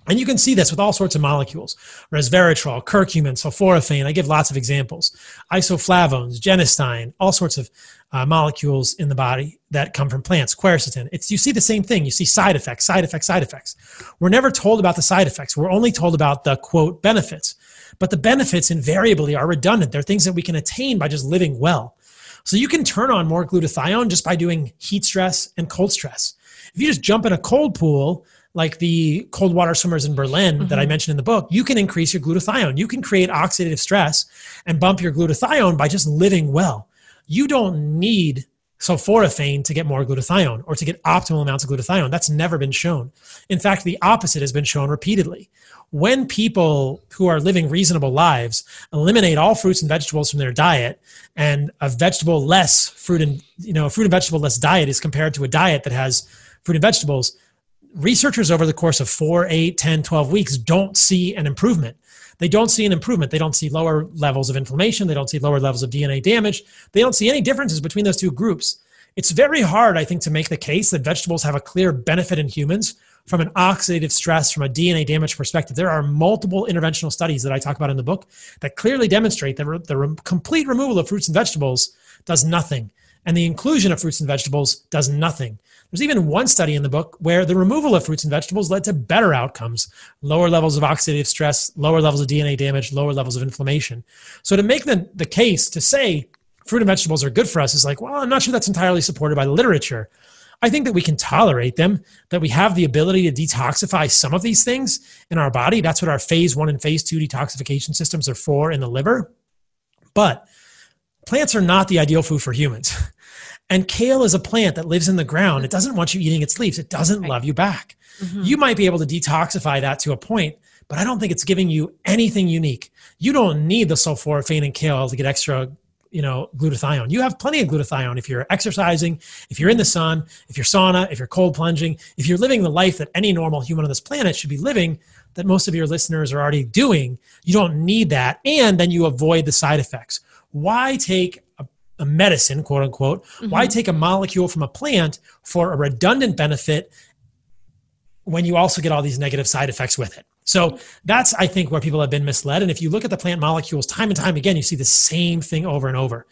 And you can see this with all sorts of molecules resveratrol, curcumin, sulforaphane. I give lots of examples. Isoflavones, genistein, all sorts of uh, molecules in the body that come from plants, quercetin. It's, you see the same thing. You see side effects, side effects, side effects. We're never told about the side effects. We're only told about the quote benefits. But the benefits invariably are redundant. They're things that we can attain by just living well. So you can turn on more glutathione just by doing heat stress and cold stress. If you just jump in a cold pool, like the cold water swimmers in Berlin mm-hmm. that I mm-hmm. mentioned in the book, you can increase your glutathione. You can create oxidative stress and bump your glutathione by just living well. You don't need sulforaphane to get more glutathione or to get optimal amounts of glutathione. That's never been shown. In fact, the opposite has been shown repeatedly. When people who are living reasonable lives eliminate all fruits and vegetables from their diet and a vegetable less fruit and you know a fruit and vegetable less diet is compared to a diet that has fruit and vegetables, researchers over the course of 4 8 10 12 weeks don't see an improvement. They don't see an improvement. They don't see lower levels of inflammation. They don't see lower levels of dna damage. They don't see any differences between those two groups. It's very hard i think to make the case that vegetables have a clear benefit in humans from an oxidative stress from a dna damage perspective. There are multiple interventional studies that i talk about in the book that clearly demonstrate that the re- complete removal of fruits and vegetables does nothing and the inclusion of fruits and vegetables does nothing there's even one study in the book where the removal of fruits and vegetables led to better outcomes lower levels of oxidative stress, lower levels of DNA damage, lower levels of inflammation. So, to make the, the case to say fruit and vegetables are good for us is like, well, I'm not sure that's entirely supported by the literature. I think that we can tolerate them, that we have the ability to detoxify some of these things in our body. That's what our phase one and phase two detoxification systems are for in the liver. But plants are not the ideal food for humans. And kale is a plant that lives in the ground. It doesn't want you eating its leaves. It doesn't right. love you back. Mm-hmm. You might be able to detoxify that to a point, but I don't think it's giving you anything unique. You don't need the sulforaphane and kale to get extra you know glutathione you have plenty of glutathione if you're exercising if you're in the sun if you're sauna if you're cold plunging if you're living the life that any normal human on this planet should be living that most of your listeners are already doing you don't need that and then you avoid the side effects why take a, a medicine quote unquote mm-hmm. why take a molecule from a plant for a redundant benefit when you also get all these negative side effects with it so that's, I think, where people have been misled. And if you look at the plant molecules time and time again, you see the same thing over and over.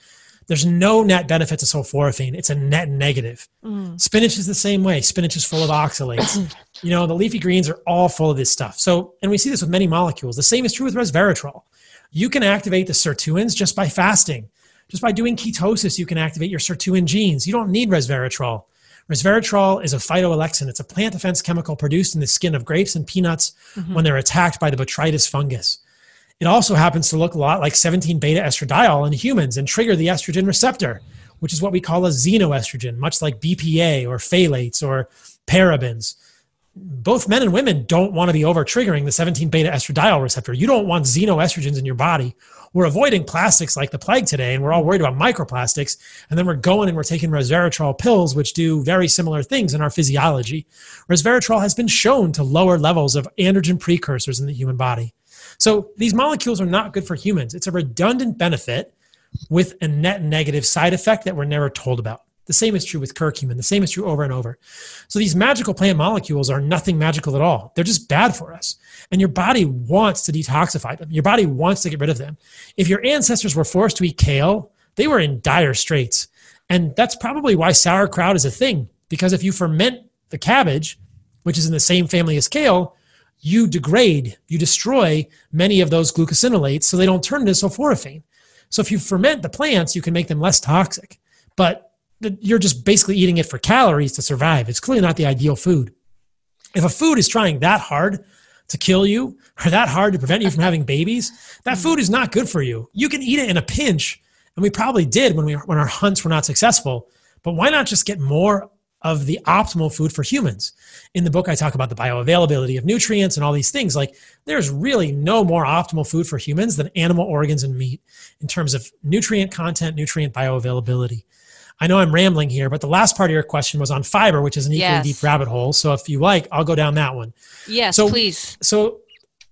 There's no net benefit to sulforaphane. It's a net negative. Mm. Spinach is the same way. Spinach is full of oxalates. you know, the leafy greens are all full of this stuff. So, and we see this with many molecules. The same is true with resveratrol. You can activate the sirtuins just by fasting. Just by doing ketosis, you can activate your sirtuin genes. You don't need resveratrol. Resveratrol is a phytoalexin. It's a plant defense chemical produced in the skin of grapes and peanuts mm-hmm. when they're attacked by the botrytis fungus. It also happens to look a lot like 17 beta estradiol in humans and trigger the estrogen receptor, which is what we call a xenoestrogen, much like BPA or phthalates or parabens. Both men and women don't want to be over triggering the 17 beta estradiol receptor. You don't want xenoestrogens in your body we're avoiding plastics like the plague today, and we're all worried about microplastics. And then we're going and we're taking resveratrol pills, which do very similar things in our physiology. Resveratrol has been shown to lower levels of androgen precursors in the human body. So these molecules are not good for humans. It's a redundant benefit with a net negative side effect that we're never told about. The same is true with curcumin. The same is true over and over. So these magical plant molecules are nothing magical at all. They're just bad for us. And your body wants to detoxify them. Your body wants to get rid of them. If your ancestors were forced to eat kale, they were in dire straits. And that's probably why sauerkraut is a thing. Because if you ferment the cabbage, which is in the same family as kale, you degrade, you destroy many of those glucosinolates so they don't turn into sulforaphane. So if you ferment the plants, you can make them less toxic. But you're just basically eating it for calories to survive. It's clearly not the ideal food. If a food is trying that hard to kill you or that hard to prevent you from having babies, that food is not good for you. You can eat it in a pinch, and we probably did when we when our hunts were not successful. But why not just get more of the optimal food for humans? In the book, I talk about the bioavailability of nutrients and all these things. Like, there's really no more optimal food for humans than animal organs and meat in terms of nutrient content, nutrient bioavailability. I know I'm rambling here, but the last part of your question was on fiber, which is an equally yes. deep rabbit hole. So if you like, I'll go down that one. Yes, so, please. So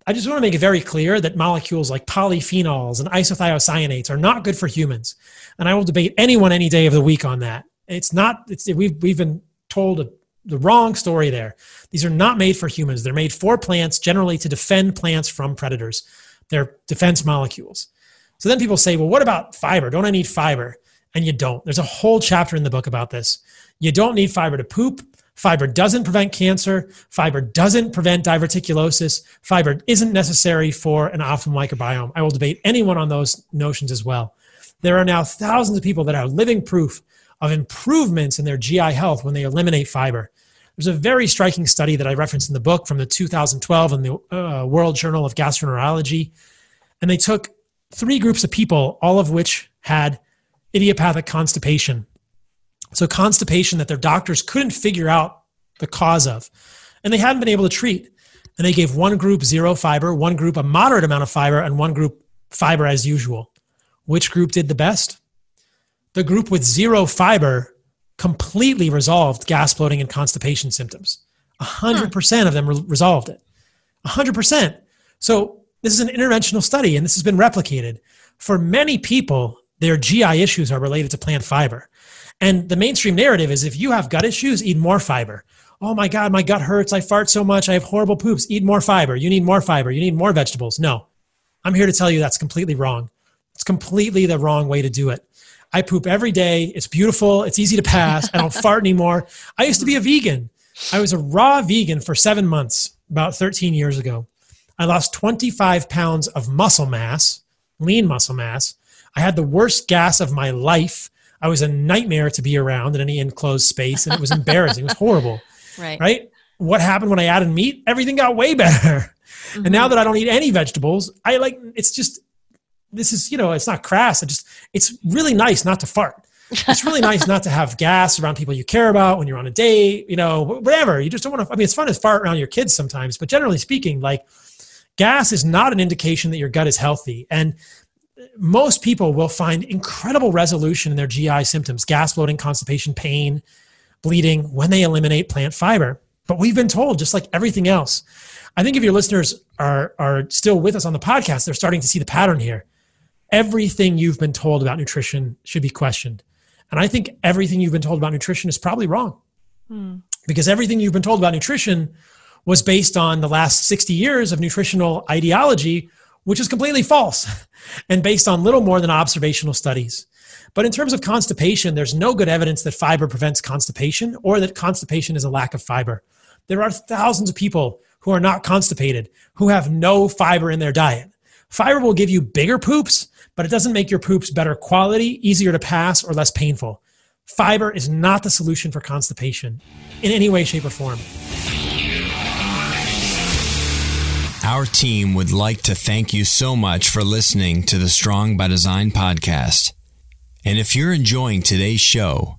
I just want to make it very clear that molecules like polyphenols and isothiocyanates are not good for humans. And I will debate anyone any day of the week on that. It's not, it's, we've, we've been told a, the wrong story there. These are not made for humans. They're made for plants, generally to defend plants from predators. They're defense molecules. So then people say, well, what about fiber? Don't I need fiber? And you don't. There's a whole chapter in the book about this. You don't need fiber to poop. Fiber doesn't prevent cancer. Fiber doesn't prevent diverticulosis. Fiber isn't necessary for an optimal microbiome. I will debate anyone on those notions as well. There are now thousands of people that are living proof of improvements in their GI health when they eliminate fiber. There's a very striking study that I referenced in the book from the 2012 in the uh, World Journal of Gastroenterology. And they took three groups of people, all of which had idiopathic constipation. So, constipation that their doctors couldn't figure out the cause of, and they hadn't been able to treat. And they gave one group zero fiber, one group a moderate amount of fiber, and one group fiber as usual. Which group did the best? The group with zero fiber completely resolved gas bloating and constipation symptoms. 100% hmm. of them re- resolved it. 100%. So, this is an interventional study, and this has been replicated. For many people, their GI issues are related to plant fiber. And the mainstream narrative is if you have gut issues, eat more fiber. Oh my God, my gut hurts. I fart so much. I have horrible poops. Eat more fiber. You need more fiber. You need more vegetables. No, I'm here to tell you that's completely wrong. It's completely the wrong way to do it. I poop every day. It's beautiful. It's easy to pass. I don't fart anymore. I used to be a vegan. I was a raw vegan for seven months about 13 years ago. I lost 25 pounds of muscle mass, lean muscle mass, I had the worst gas of my life. I was a nightmare to be around in any enclosed space, and it was embarrassing. it was horrible. Right. Right. What happened when I added meat? Everything got way better. Mm-hmm. And now that I don't eat any vegetables, I like it's just this is you know it's not crass. It just it's really nice not to fart. it's really nice not to have gas around people you care about when you're on a date, you know, whatever. You just don't want to, I mean, it's fun to fart around your kids sometimes, but generally speaking, like gas is not an indication that your gut is healthy. And most people will find incredible resolution in their GI symptoms, gas bloating, constipation, pain, bleeding when they eliminate plant fiber. But we've been told, just like everything else, I think if your listeners are, are still with us on the podcast, they're starting to see the pattern here. Everything you've been told about nutrition should be questioned. And I think everything you've been told about nutrition is probably wrong. Hmm. Because everything you've been told about nutrition was based on the last 60 years of nutritional ideology, which is completely false and based on little more than observational studies. But in terms of constipation, there's no good evidence that fiber prevents constipation or that constipation is a lack of fiber. There are thousands of people who are not constipated who have no fiber in their diet. Fiber will give you bigger poops, but it doesn't make your poops better quality, easier to pass, or less painful. Fiber is not the solution for constipation in any way, shape, or form. Our team would like to thank you so much for listening to the Strong by Design podcast. And if you're enjoying today's show,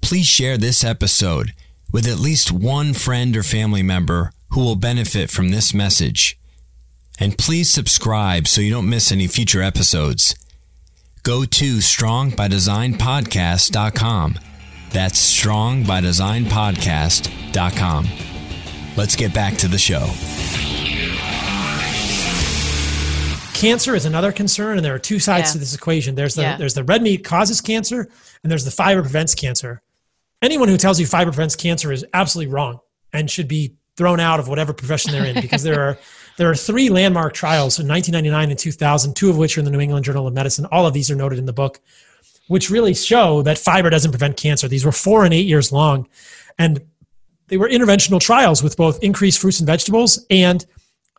please share this episode with at least one friend or family member who will benefit from this message. And please subscribe so you don't miss any future episodes. Go to strongbydesignpodcast.com. That's strongbydesignpodcast.com. Let's get back to the show. Cancer is another concern, and there are two sides yeah. to this equation. There's the yeah. there's the red meat causes cancer, and there's the fiber prevents cancer. Anyone who tells you fiber prevents cancer is absolutely wrong and should be thrown out of whatever profession they're in because there are there are three landmark trials in 1999 and 2000, two of which are in the New England Journal of Medicine. All of these are noted in the book, which really show that fiber doesn't prevent cancer. These were four and eight years long, and they were interventional trials with both increased fruits and vegetables and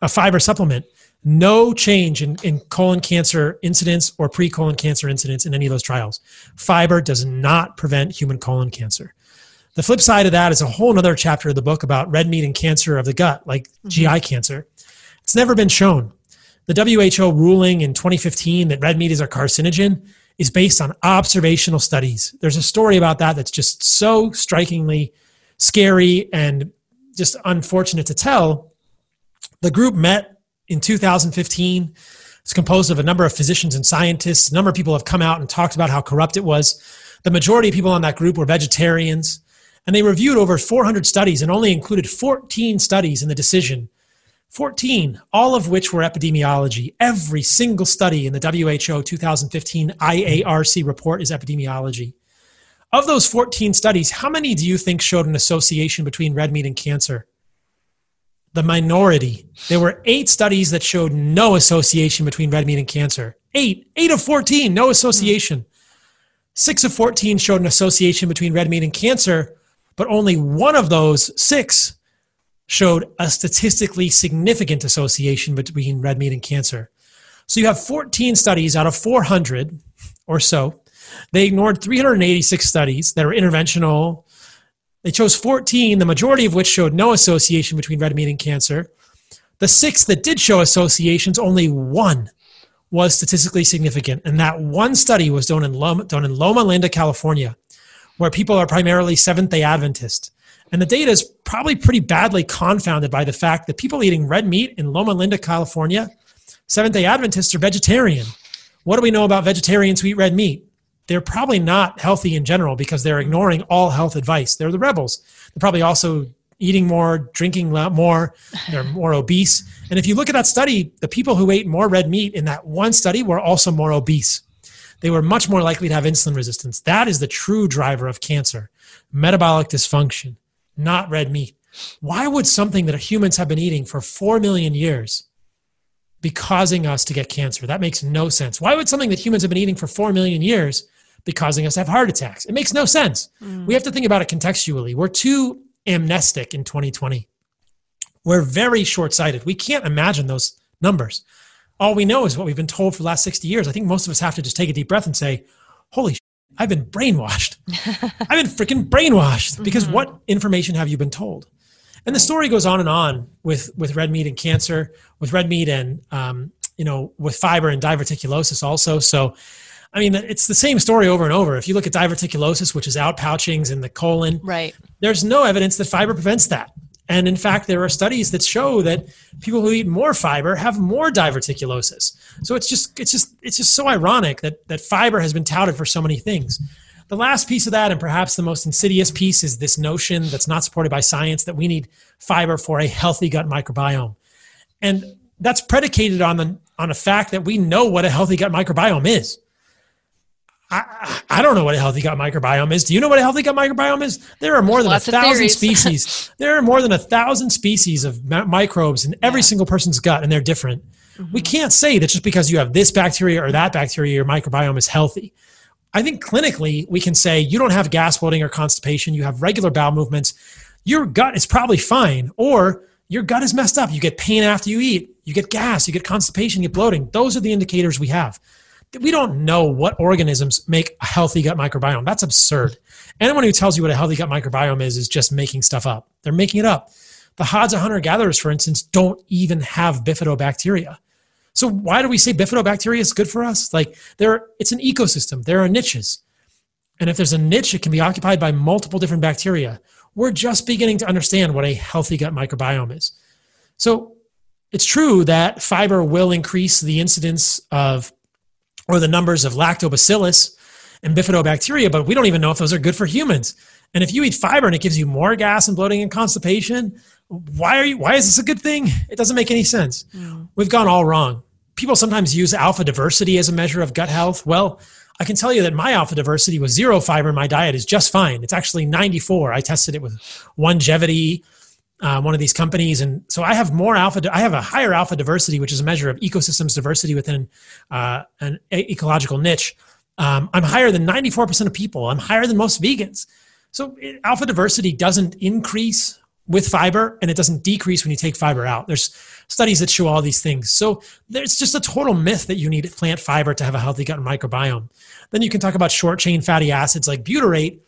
a fiber supplement no change in, in colon cancer incidence or pre-colon cancer incidence in any of those trials. Fiber does not prevent human colon cancer. The flip side of that is a whole other chapter of the book about red meat and cancer of the gut, like mm-hmm. GI cancer. It's never been shown. The WHO ruling in 2015 that red meat is a carcinogen is based on observational studies. There's a story about that that's just so strikingly scary and just unfortunate to tell. The group met in 2015. It's composed of a number of physicians and scientists. A number of people have come out and talked about how corrupt it was. The majority of people on that group were vegetarians. And they reviewed over 400 studies and only included 14 studies in the decision. 14, all of which were epidemiology. Every single study in the WHO 2015 IARC report is epidemiology. Of those 14 studies, how many do you think showed an association between red meat and cancer? The minority. There were eight studies that showed no association between red meat and cancer. Eight, eight of 14, no association. Six of 14 showed an association between red meat and cancer, but only one of those six showed a statistically significant association between red meat and cancer. So you have 14 studies out of 400 or so. They ignored 386 studies that are interventional, they chose 14, the majority of which showed no association between red meat and cancer. The six that did show associations, only one was statistically significant. And that one study was done in Loma, done in Loma Linda, California, where people are primarily Seventh day Adventist. And the data is probably pretty badly confounded by the fact that people eating red meat in Loma Linda, California, Seventh day Adventists are vegetarian. What do we know about vegetarians who eat red meat? They're probably not healthy in general because they're ignoring all health advice. They're the rebels. They're probably also eating more, drinking more, they're more obese. And if you look at that study, the people who ate more red meat in that one study were also more obese. They were much more likely to have insulin resistance. That is the true driver of cancer metabolic dysfunction, not red meat. Why would something that humans have been eating for 4 million years be causing us to get cancer? That makes no sense. Why would something that humans have been eating for 4 million years be causing us to have heart attacks. It makes no sense. Mm. We have to think about it contextually. We're too amnestic in 2020. We're very short sighted. We can't imagine those numbers. All we know is what we've been told for the last 60 years. I think most of us have to just take a deep breath and say, Holy shit, I've been brainwashed. I've been freaking brainwashed because mm-hmm. what information have you been told? And the story goes on and on with, with red meat and cancer, with red meat and, um, you know, with fiber and diverticulosis also. So I mean, it's the same story over and over. If you look at diverticulosis, which is outpouchings in the colon, right. there's no evidence that fiber prevents that. And in fact, there are studies that show that people who eat more fiber have more diverticulosis. So it's just it's just it's just so ironic that that fiber has been touted for so many things. The last piece of that, and perhaps the most insidious piece, is this notion that's not supported by science that we need fiber for a healthy gut microbiome. And that's predicated on the on a fact that we know what a healthy gut microbiome is. I, I don't know what a healthy gut microbiome is. Do you know what a healthy gut microbiome is? There are more than a thousand species. there are more than a thousand species of microbes in every yeah. single person's gut, and they're different. Mm-hmm. We can't say that just because you have this bacteria or that bacteria, your microbiome is healthy. I think clinically, we can say you don't have gas bloating or constipation, you have regular bowel movements, your gut is probably fine, or your gut is messed up. You get pain after you eat, you get gas, you get constipation, you get bloating. Those are the indicators we have we don't know what organisms make a healthy gut microbiome. That's absurd. Anyone who tells you what a healthy gut microbiome is is just making stuff up. They're making it up. The Hadza hunter gatherers, for instance, don't even have bifidobacteria. So why do we say bifidobacteria is good for us? Like there, it's an ecosystem. There are niches, and if there's a niche, it can be occupied by multiple different bacteria. We're just beginning to understand what a healthy gut microbiome is. So it's true that fiber will increase the incidence of or the numbers of lactobacillus and bifidobacteria, but we don't even know if those are good for humans. And if you eat fiber and it gives you more gas and bloating and constipation, why are you why is this a good thing? It doesn't make any sense. Mm. We've gone all wrong. People sometimes use alpha diversity as a measure of gut health. Well, I can tell you that my alpha diversity with zero fiber in my diet is just fine. It's actually 94. I tested it with Onegevity, uh, one of these companies, and so I have more alpha. I have a higher alpha diversity, which is a measure of ecosystems diversity within uh, an ecological niche. Um, I'm higher than 94% of people. I'm higher than most vegans. So it, alpha diversity doesn't increase with fiber, and it doesn't decrease when you take fiber out. There's studies that show all these things. So there's just a total myth that you need plant fiber to have a healthy gut microbiome. Then you can talk about short chain fatty acids like butyrate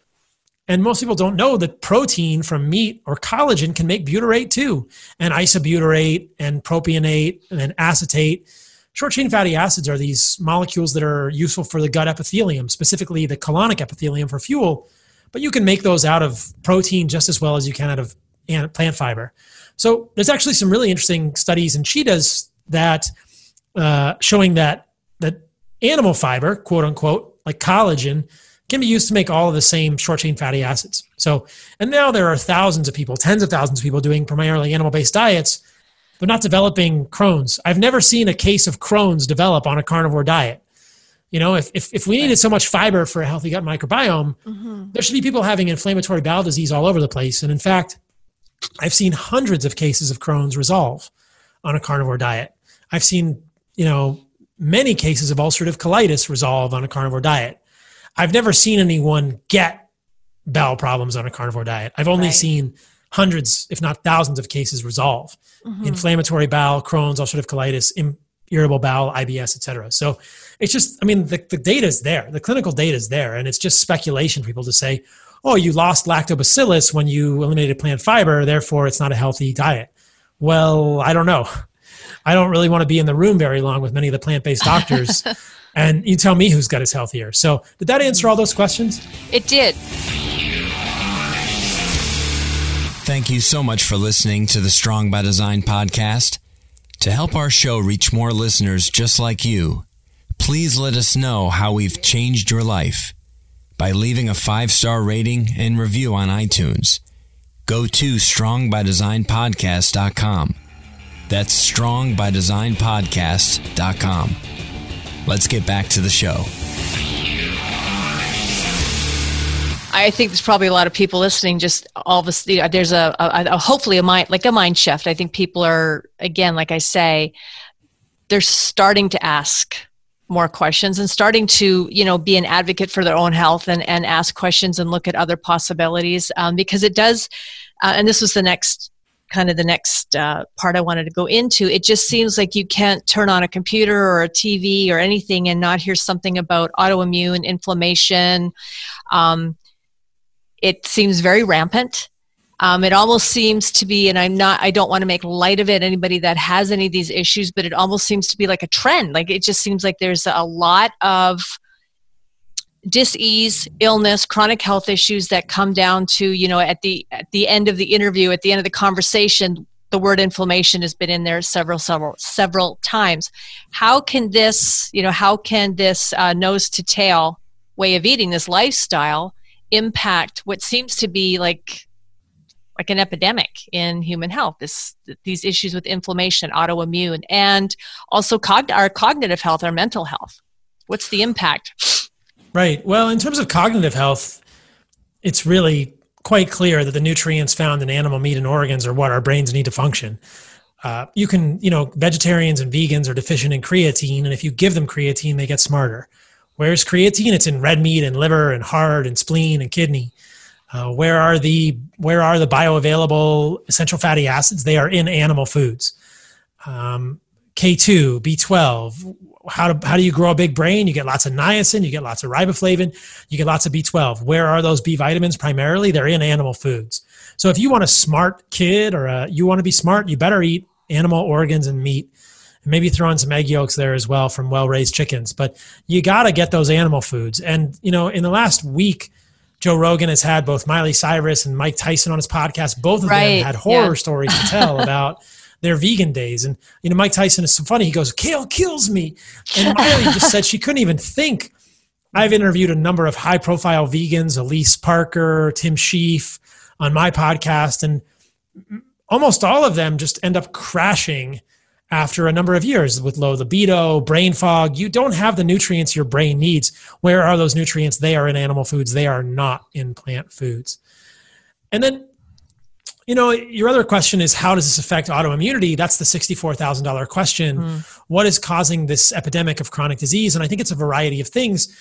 and most people don't know that protein from meat or collagen can make butyrate too, and isobutyrate and propionate and acetate. Short chain fatty acids are these molecules that are useful for the gut epithelium, specifically the colonic epithelium for fuel. But you can make those out of protein just as well as you can out of plant fiber. So there's actually some really interesting studies in cheetahs that uh, showing that that animal fiber, quote unquote, like collagen, can be used to make all of the same short chain fatty acids. So, and now there are thousands of people, tens of thousands of people doing primarily animal based diets. They're not developing Crohn's. I've never seen a case of Crohn's develop on a carnivore diet. You know, if, if, if we needed so much fiber for a healthy gut microbiome, mm-hmm. there should be people having inflammatory bowel disease all over the place. And in fact, I've seen hundreds of cases of Crohn's resolve on a carnivore diet. I've seen, you know, many cases of ulcerative colitis resolve on a carnivore diet. I've never seen anyone get bowel problems on a carnivore diet. I've only right. seen hundreds, if not thousands, of cases resolve mm-hmm. inflammatory bowel, Crohn's, ulcerative colitis, irritable bowel, IBS, etc. So it's just, I mean, the, the data is there, the clinical data is there, and it's just speculation for people to say, oh, you lost lactobacillus when you eliminated plant fiber, therefore it's not a healthy diet. Well, I don't know. I don't really want to be in the room very long with many of the plant based doctors and you tell me whose gut is healthier. So, did that answer all those questions? It did. Thank you so much for listening to the Strong by Design podcast. To help our show reach more listeners just like you, please let us know how we've changed your life by leaving a five star rating and review on iTunes. Go to strongbydesignpodcast.com. That's strongbydesignpodcast.com. Let's get back to the show. I think there's probably a lot of people listening. Just all of us, there's a, a, a, hopefully a mind like a mind shift. I think people are again, like I say, they're starting to ask more questions and starting to you know be an advocate for their own health and and ask questions and look at other possibilities um, because it does. Uh, and this was the next kind of the next uh, part I wanted to go into. It just seems like you can't turn on a computer or a TV or anything and not hear something about autoimmune inflammation. Um, it seems very rampant. Um, it almost seems to be, and I'm not, I don't want to make light of it, anybody that has any of these issues, but it almost seems to be like a trend. Like it just seems like there's a lot of disease illness chronic health issues that come down to you know at the at the end of the interview at the end of the conversation the word inflammation has been in there several several several times. How can this you know how can this uh, nose to tail way of eating this lifestyle impact what seems to be like like an epidemic in human health? This these issues with inflammation autoimmune and also cog- our cognitive health our mental health. What's the impact right well in terms of cognitive health it's really quite clear that the nutrients found in animal meat and organs are what our brains need to function uh, you can you know vegetarians and vegans are deficient in creatine and if you give them creatine they get smarter where's creatine it's in red meat and liver and heart and spleen and kidney uh, where are the where are the bioavailable essential fatty acids? They are in animal foods. Um, K2, B12. How do, how do you grow a big brain? You get lots of niacin, you get lots of riboflavin, you get lots of B12. Where are those B vitamins primarily? They're in animal foods. So if you want a smart kid or a, you want to be smart, you better eat animal organs and meat. And maybe throw in some egg yolks there as well from well raised chickens. But you got to get those animal foods. And, you know, in the last week, Joe Rogan has had both Miley Cyrus and Mike Tyson on his podcast. Both of right. them had horror yeah. stories to tell about their vegan days. And you know, Mike Tyson is so funny. He goes, "Kale kills me," and Miley just said she couldn't even think. I've interviewed a number of high-profile vegans, Alyse Parker, Tim Shieff, on my podcast, and almost all of them just end up crashing after a number of years with low libido, brain fog. You don't have the nutrients your brain needs. Where are those nutrients? They are in animal foods, they are not in plant foods. And then, you know, your other question is how does this affect autoimmunity? That's the $64,000 question. Mm. What is causing this epidemic of chronic disease? And I think it's a variety of things.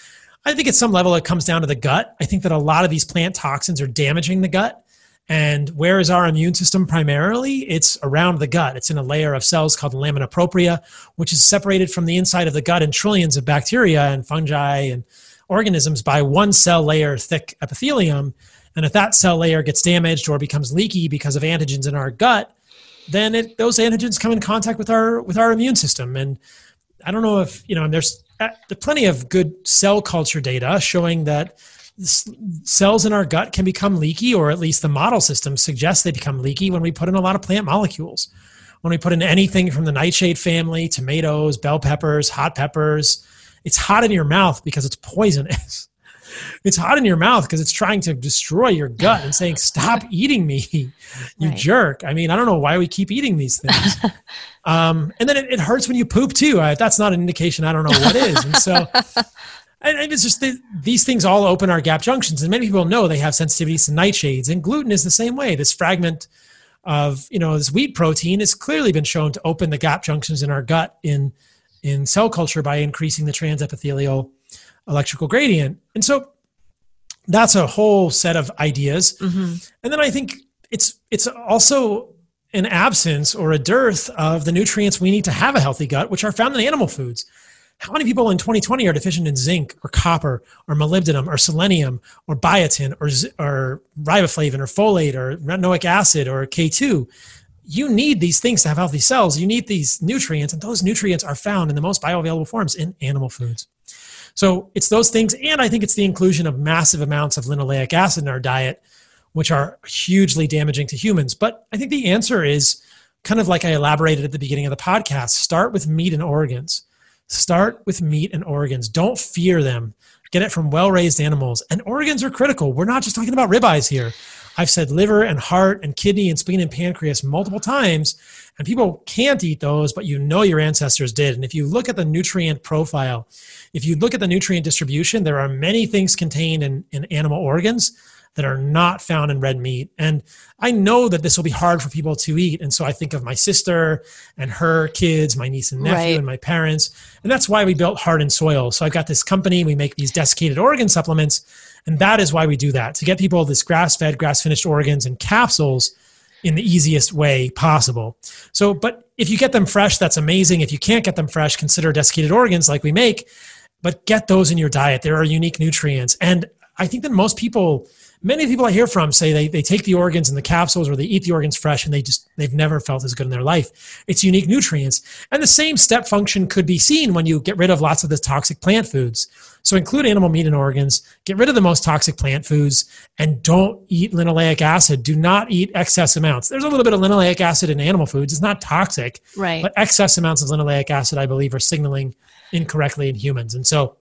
I think at some level it comes down to the gut. I think that a lot of these plant toxins are damaging the gut. And where is our immune system primarily? It's around the gut. It's in a layer of cells called lamina propria, which is separated from the inside of the gut and trillions of bacteria and fungi and organisms by one cell layer thick epithelium. And if that cell layer gets damaged or becomes leaky because of antigens in our gut, then it, those antigens come in contact with our with our immune system. And I don't know if you know. There's, uh, there's plenty of good cell culture data showing that cells in our gut can become leaky, or at least the model system suggests they become leaky when we put in a lot of plant molecules. When we put in anything from the nightshade family, tomatoes, bell peppers, hot peppers, it's hot in your mouth because it's poisonous. it's hot in your mouth because it's trying to destroy your gut and saying, Stop eating me, you right. jerk. I mean, I don't know why we keep eating these things. um, and then it, it, hurts when you poop too. Uh, that's not an indication, I don't know what is. And so and it's just the, these things all open our gap junctions and many people know they have sensitivities to nightshades and gluten is the same way this fragment of you know this wheat protein has clearly been shown to open the gap junctions in our gut in in cell culture by increasing the transepithelial electrical gradient and so that's a whole set of ideas mm-hmm. and then i think it's it's also an absence or a dearth of the nutrients we need to have a healthy gut which are found in animal foods how many people in 2020 are deficient in zinc or copper or molybdenum or selenium or biotin or, or riboflavin or folate or retinoic acid or K2? You need these things to have healthy cells. You need these nutrients, and those nutrients are found in the most bioavailable forms in animal foods. So it's those things, and I think it's the inclusion of massive amounts of linoleic acid in our diet, which are hugely damaging to humans. But I think the answer is kind of like I elaborated at the beginning of the podcast start with meat and organs Start with meat and organs. Don't fear them. Get it from well raised animals. And organs are critical. We're not just talking about ribeyes here. I've said liver and heart and kidney and spleen and pancreas multiple times, and people can't eat those, but you know your ancestors did. And if you look at the nutrient profile, if you look at the nutrient distribution, there are many things contained in, in animal organs that are not found in red meat. And I know that this will be hard for people to eat. And so I think of my sister and her kids, my niece and nephew, right. and my parents. And that's why we built Heart and Soil. So I've got this company, we make these desiccated organ supplements. And that is why we do that to get people this grass fed, grass finished organs and capsules in the easiest way possible. So, but if you get them fresh, that's amazing. If you can't get them fresh, consider desiccated organs like we make, but get those in your diet. There are unique nutrients. And I think that most people many people I hear from say they, they take the organs and the capsules or they eat the organs fresh and they just they've never felt as good in their life. It's unique nutrients. And the same step function could be seen when you get rid of lots of the toxic plant foods. So include animal meat and organs, get rid of the most toxic plant foods, and don't eat linoleic acid. Do not eat excess amounts. There's a little bit of linoleic acid in animal foods. It's not toxic. Right. But excess amounts of linoleic acid, I believe, are signaling incorrectly in humans. And so,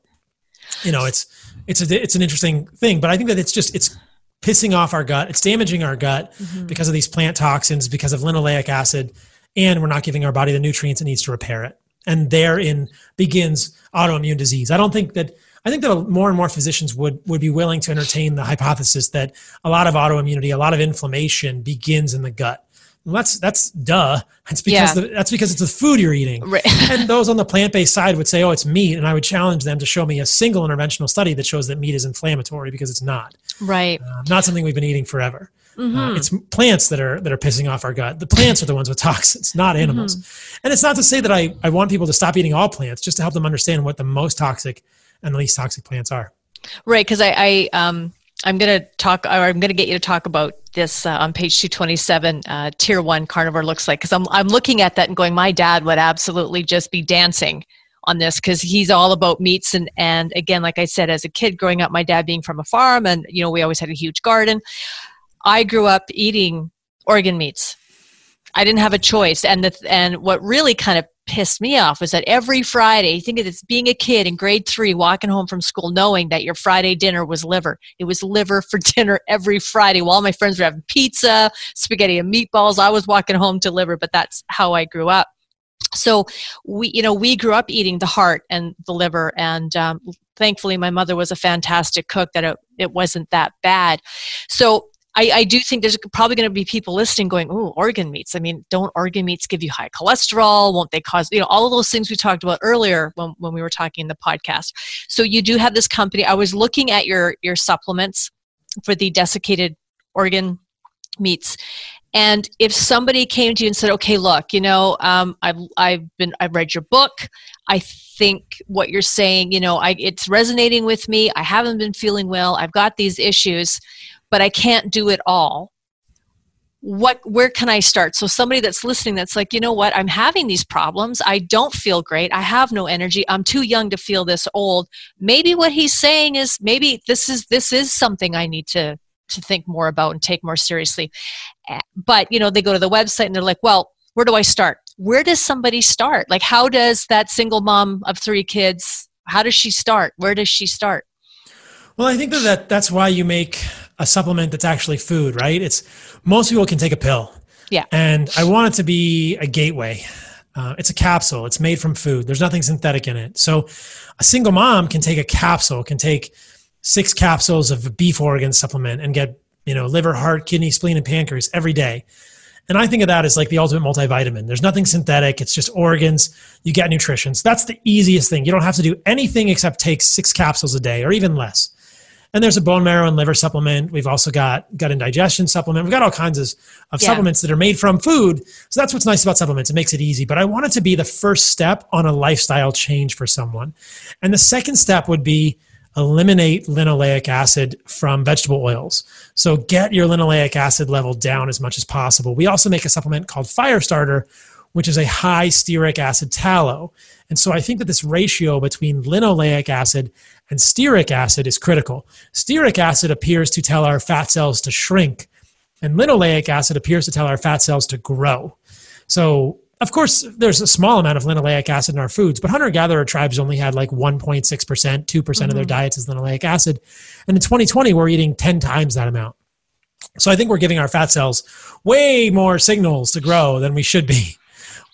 you know, it's it's a, it's an interesting thing, but I think that it's just it's pissing off our gut. It's damaging our gut mm-hmm. because of these plant toxins, because of linoleic acid, and we're not giving our body the nutrients it needs to repair it. And therein begins autoimmune disease. I don't think that I think that more and more physicians would would be willing to entertain the hypothesis that a lot of autoimmunity, a lot of inflammation begins in the gut. Well, that's that's duh. That's because yeah. the, that's because it's the food you're eating. Right. and those on the plant based side would say, "Oh, it's meat," and I would challenge them to show me a single interventional study that shows that meat is inflammatory because it's not. Right. Uh, not something we've been eating forever. Mm-hmm. Uh, it's plants that are that are pissing off our gut. The plants are the ones with toxins, not animals. Mm-hmm. And it's not to say that I, I want people to stop eating all plants, just to help them understand what the most toxic and the least toxic plants are. Right, because I, I um, I'm going to talk, or I'm going to get you to talk about this uh, on page 227. Uh, tier one carnivore looks like because I'm I'm looking at that and going, my dad would absolutely just be dancing on this because he's all about meats and and again, like I said, as a kid growing up, my dad being from a farm and you know we always had a huge garden. I grew up eating organ meats. I didn't have a choice, and the and what really kind of pissed me off was that every Friday, you think of this being a kid in grade three, walking home from school, knowing that your Friday dinner was liver. It was liver for dinner every Friday. While my friends were having pizza, spaghetti and meatballs, I was walking home to liver, but that's how I grew up. So we, you know, we grew up eating the heart and the liver, and um, thankfully, my mother was a fantastic cook. That it, it wasn't that bad. So I, I, do think there's probably going to be people listening going, oh, organ meats. I mean, don't organ meats give you high cholesterol? Won't they cause, you know, all of those things we talked about earlier when, when we were talking in the podcast. So you do have this company. I was looking at your, your supplements for the desiccated organ meats. And if somebody came to you and said, okay, look, you know, um, I've, I've been, I've read your book. I think what you're saying, you know, I, it's resonating with me. I haven't been feeling well. I've got these issues but I can't do it all. What where can I start? So somebody that's listening that's like, you know what, I'm having these problems. I don't feel great. I have no energy. I'm too young to feel this old. Maybe what he's saying is maybe this is this is something I need to to think more about and take more seriously. Eh, but, you know, they go to the website and they're like, well, where do I start? Where does somebody start? Like how does that single mom of 3 kids how does she start? Where does she start? Well, I think that that's why you make a supplement that's actually food, right? It's most people can take a pill. Yeah. And I want it to be a gateway. Uh, it's a capsule. It's made from food. There's nothing synthetic in it. So a single mom can take a capsule, can take six capsules of a beef organ supplement and get, you know, liver, heart, kidney, spleen, and pancreas every day. And I think of that as like the ultimate multivitamin. There's nothing synthetic. It's just organs. You get nutrition. So that's the easiest thing. You don't have to do anything except take six capsules a day or even less. And there's a bone marrow and liver supplement. We've also got gut and digestion supplement. We've got all kinds of, of yeah. supplements that are made from food. So that's what's nice about supplements. It makes it easy. But I want it to be the first step on a lifestyle change for someone. And the second step would be eliminate linoleic acid from vegetable oils. So get your linoleic acid level down as much as possible. We also make a supplement called Firestarter, which is a high stearic acid tallow. And so I think that this ratio between linoleic acid and stearic acid is critical. Stearic acid appears to tell our fat cells to shrink, and linoleic acid appears to tell our fat cells to grow. So, of course, there's a small amount of linoleic acid in our foods, but hunter gatherer tribes only had like 1.6%, 2% mm-hmm. of their mm-hmm. diets is linoleic acid. And in 2020, we're eating 10 times that amount. So I think we're giving our fat cells way more signals to grow than we should be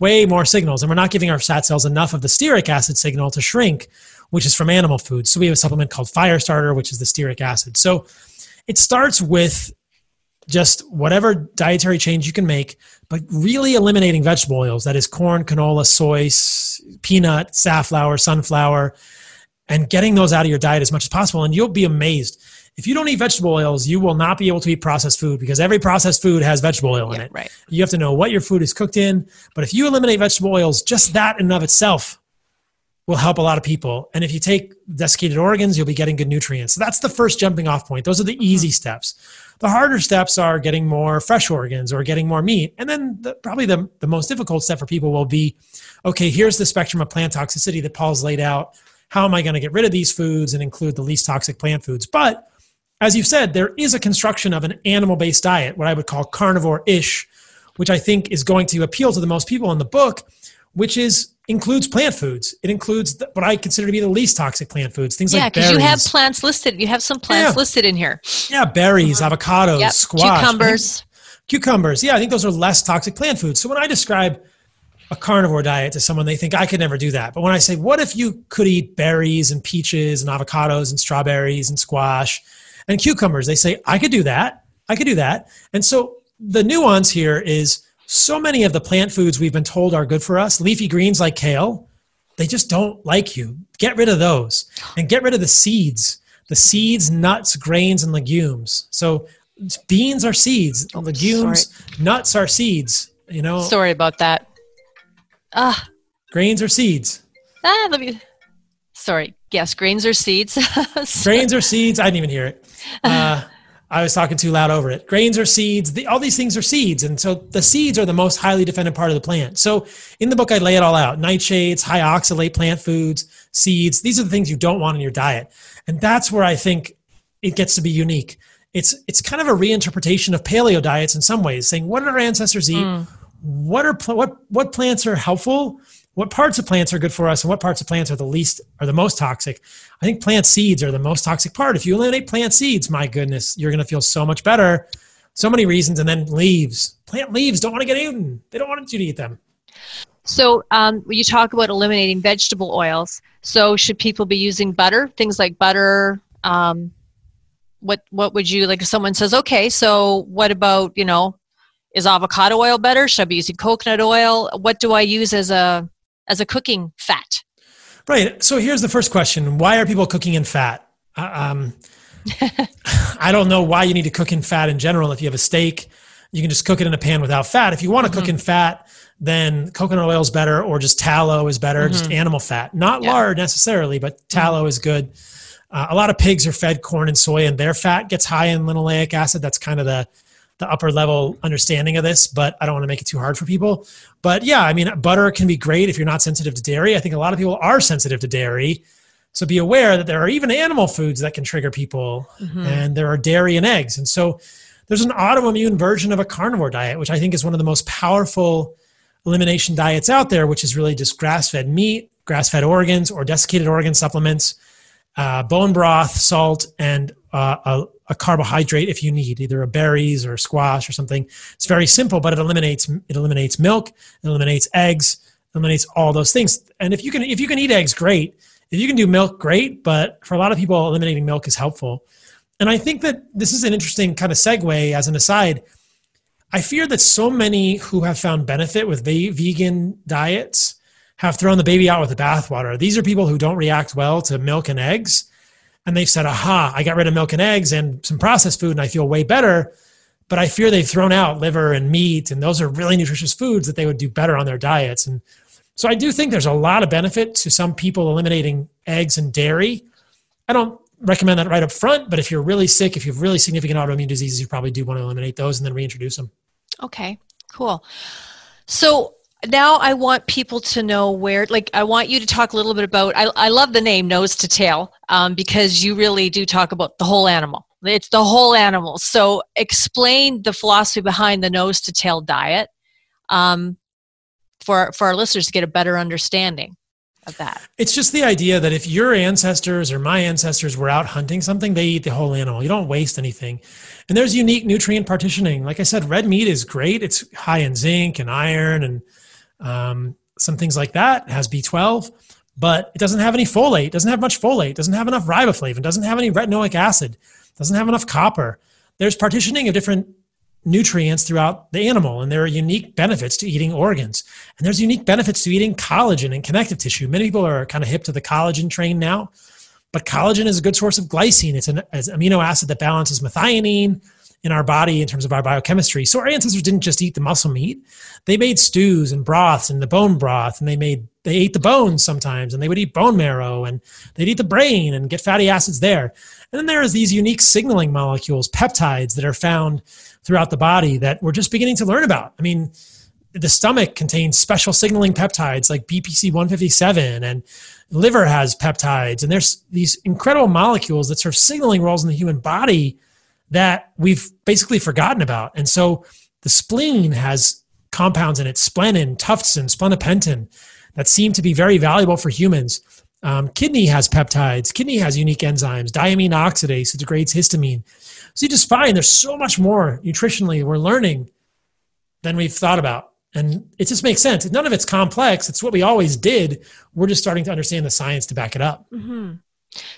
way more signals, and we're not giving our fat cells enough of the stearic acid signal to shrink, which is from animal foods. So we have a supplement called Firestarter, which is the stearic acid. So it starts with just whatever dietary change you can make, but really eliminating vegetable oils that is corn, canola, soy, peanut, safflower, sunflower, and getting those out of your diet as much as possible. And you'll be amazed if you don't eat vegetable oils, you will not be able to eat processed food because every processed food has vegetable oil in it. Right. You have to know what your food is cooked in. But if you eliminate vegetable oils, just that in and of itself will help a lot of people. And if you take desiccated organs, you'll be getting good nutrients. So that's the first jumping off point. Those are the mm-hmm. easy steps. The harder steps are getting more fresh organs or getting more meat. And then the, probably the, the most difficult step for people will be okay, here's the spectrum of plant toxicity that Paul's laid out. How am I going to get rid of these foods and include the least toxic plant foods? But as you've said, there is a construction of an animal based diet, what I would call carnivore ish, which I think is going to appeal to the most people in the book, which is includes plant foods. It includes what I consider to be the least toxic plant foods. Things yeah, like because you have plants listed. You have some plants Yeah. listed in here. yeah, berries, mm-hmm. avocados, Yep. squash, think- Cucumbers. cucumbers. Yeah, I think those are less toxic plant foods. So when I describe a carnivore diet to someone, they think I could never do that. But when I say, what if you could eat berries and peaches and avocados and strawberries and squash and cucumbers? They say, I could do that. I could do that. And so the nuance here is so many of the plant foods we've been told are good for us, leafy greens like kale, they just don't like you. Get rid of those and get rid of the seeds. The seeds, nuts, grains, and legumes. So beans are seeds, legumes, nuts are seeds. You know, Sorry about that. Ah, grains are seeds. ah, let me. Sorry. Yes, grains or seeds. Grains are seeds. I didn't even hear it. Uh, I was talking too loud over it. Grains are seeds. The, all these things are seeds. And so the seeds are the most highly defended part of the plant. So in the book, I lay it all out nightshades, high oxalate plant foods, seeds. These are the things you don't want in your diet. And that's where I think it gets to be unique. It's, it's kind of a reinterpretation of paleo diets in some ways, saying, what did our ancestors eat? What are what what plants are helpful? What parts of plants are good for us, and what parts of plants are the least are the most toxic? I think plant seeds are the most toxic part. If you eliminate plant seeds, my goodness, you're going to feel so much better. So many reasons, and then leaves. Plant leaves don't want to get eaten. They don't want you to eat them. so, um, you talk about eliminating vegetable oils, so should people be using butter? Things like butter. Um, what what would you like? If someone says, okay, so what about you know, is avocado oil better? Should I be using coconut oil? What do I use as a as a cooking fat? Right. So here's the first question: Why are people cooking in fat? Uh, Um, I don't know why you need to cook in fat in general. If you have a steak, you can just cook it in a pan without fat. If you want to cook in fat, then coconut oil is better, or just tallow is better, just animal fat, not Yeah. lard necessarily, but tallow is good. Uh, a lot of pigs are fed corn and soy, and their fat gets high in linoleic acid. That's kind of the the upper level understanding of this, but I don't want to make it too hard for people. But yeah, I mean, butter can be great if you're not sensitive to dairy. I think a lot of people are sensitive to dairy. So be aware that there are even animal foods that can trigger people, and there are dairy and eggs. And so there's an autoimmune version of a carnivore diet, which I think is one of the most powerful elimination diets out there, which is really just grass fed meat, grass fed organs, or desiccated organ supplements, uh, bone broth, salt, and uh, a, a carbohydrate if you need, either a berries or squash or something. It's very simple, but it eliminates it eliminates milk, it eliminates eggs, eliminates all those things. And if you can if you can eat eggs, great. If you can do milk, great. But for a lot of people, eliminating milk is helpful. And I think that this is an interesting kind of segue as an aside. I fear that so many who have found benefit with vegan diets have thrown the baby out with the bathwater. These are people who don't react well to milk and eggs. And they've said, aha, I got rid of milk and eggs and some processed food and I feel way better. But I fear they've thrown out liver and meat, and those are really nutritious foods that they would do better on their diets. And so I do think there's a lot of benefit to some people eliminating eggs and dairy. I don't recommend that right up front, but if you're really sick, if you have really significant autoimmune diseases, you probably do want to eliminate those and then reintroduce them. Okay, cool. So now I want people to know where, like, I want you to talk a little bit about. I, I love the name nose to tail um, because you really do talk about the whole animal. It's the whole animal. So explain the philosophy behind the nose to tail diet um, for for our listeners to get a better understanding of that. It's just the idea that if your ancestors or my ancestors were out hunting something, they eat the whole animal. You don't waste anything. And there's unique nutrient partitioning. Like I said, red meat is great. It's high in zinc and iron and um, some things like that. It has B12, but it doesn't have any folate. Doesn't have much folate. Doesn't have enough riboflavin. Doesn't have any retinoic acid. Doesn't have enough copper. There's partitioning of different nutrients throughout the animal, and there are unique benefits to eating organs. And there's unique benefits to eating collagen and connective tissue. Many people are kind of hip to the collagen train now, but collagen is a good source of glycine. It's an, it's an amino acid that balances methionine in our body in terms of our biochemistry. So our ancestors didn't just eat the muscle meat; they made stews and broths and the bone broth, and they made they ate the bones sometimes and they would eat bone marrow and they'd eat the brain and get fatty acids there. And then there's these unique signaling molecules, peptides that are found throughout the body that we're just beginning to learn about. I mean, the stomach contains special signaling peptides like BPC 157 and liver has peptides and there's these incredible molecules that serve signaling roles in the human body that we've basically forgotten about. And so the spleen has compounds in it, splenin, tuftsin, splenopentin, that seem to be very valuable for humans. Um, kidney has peptides. Kidney has unique enzymes. Diamine oxidase, it degrades histamine. So you just find there's so much more nutritionally we're learning than we've thought about. And it just makes sense. None of it's complex. It's what we always did. We're just starting to understand the science to back it up. Mm-hmm.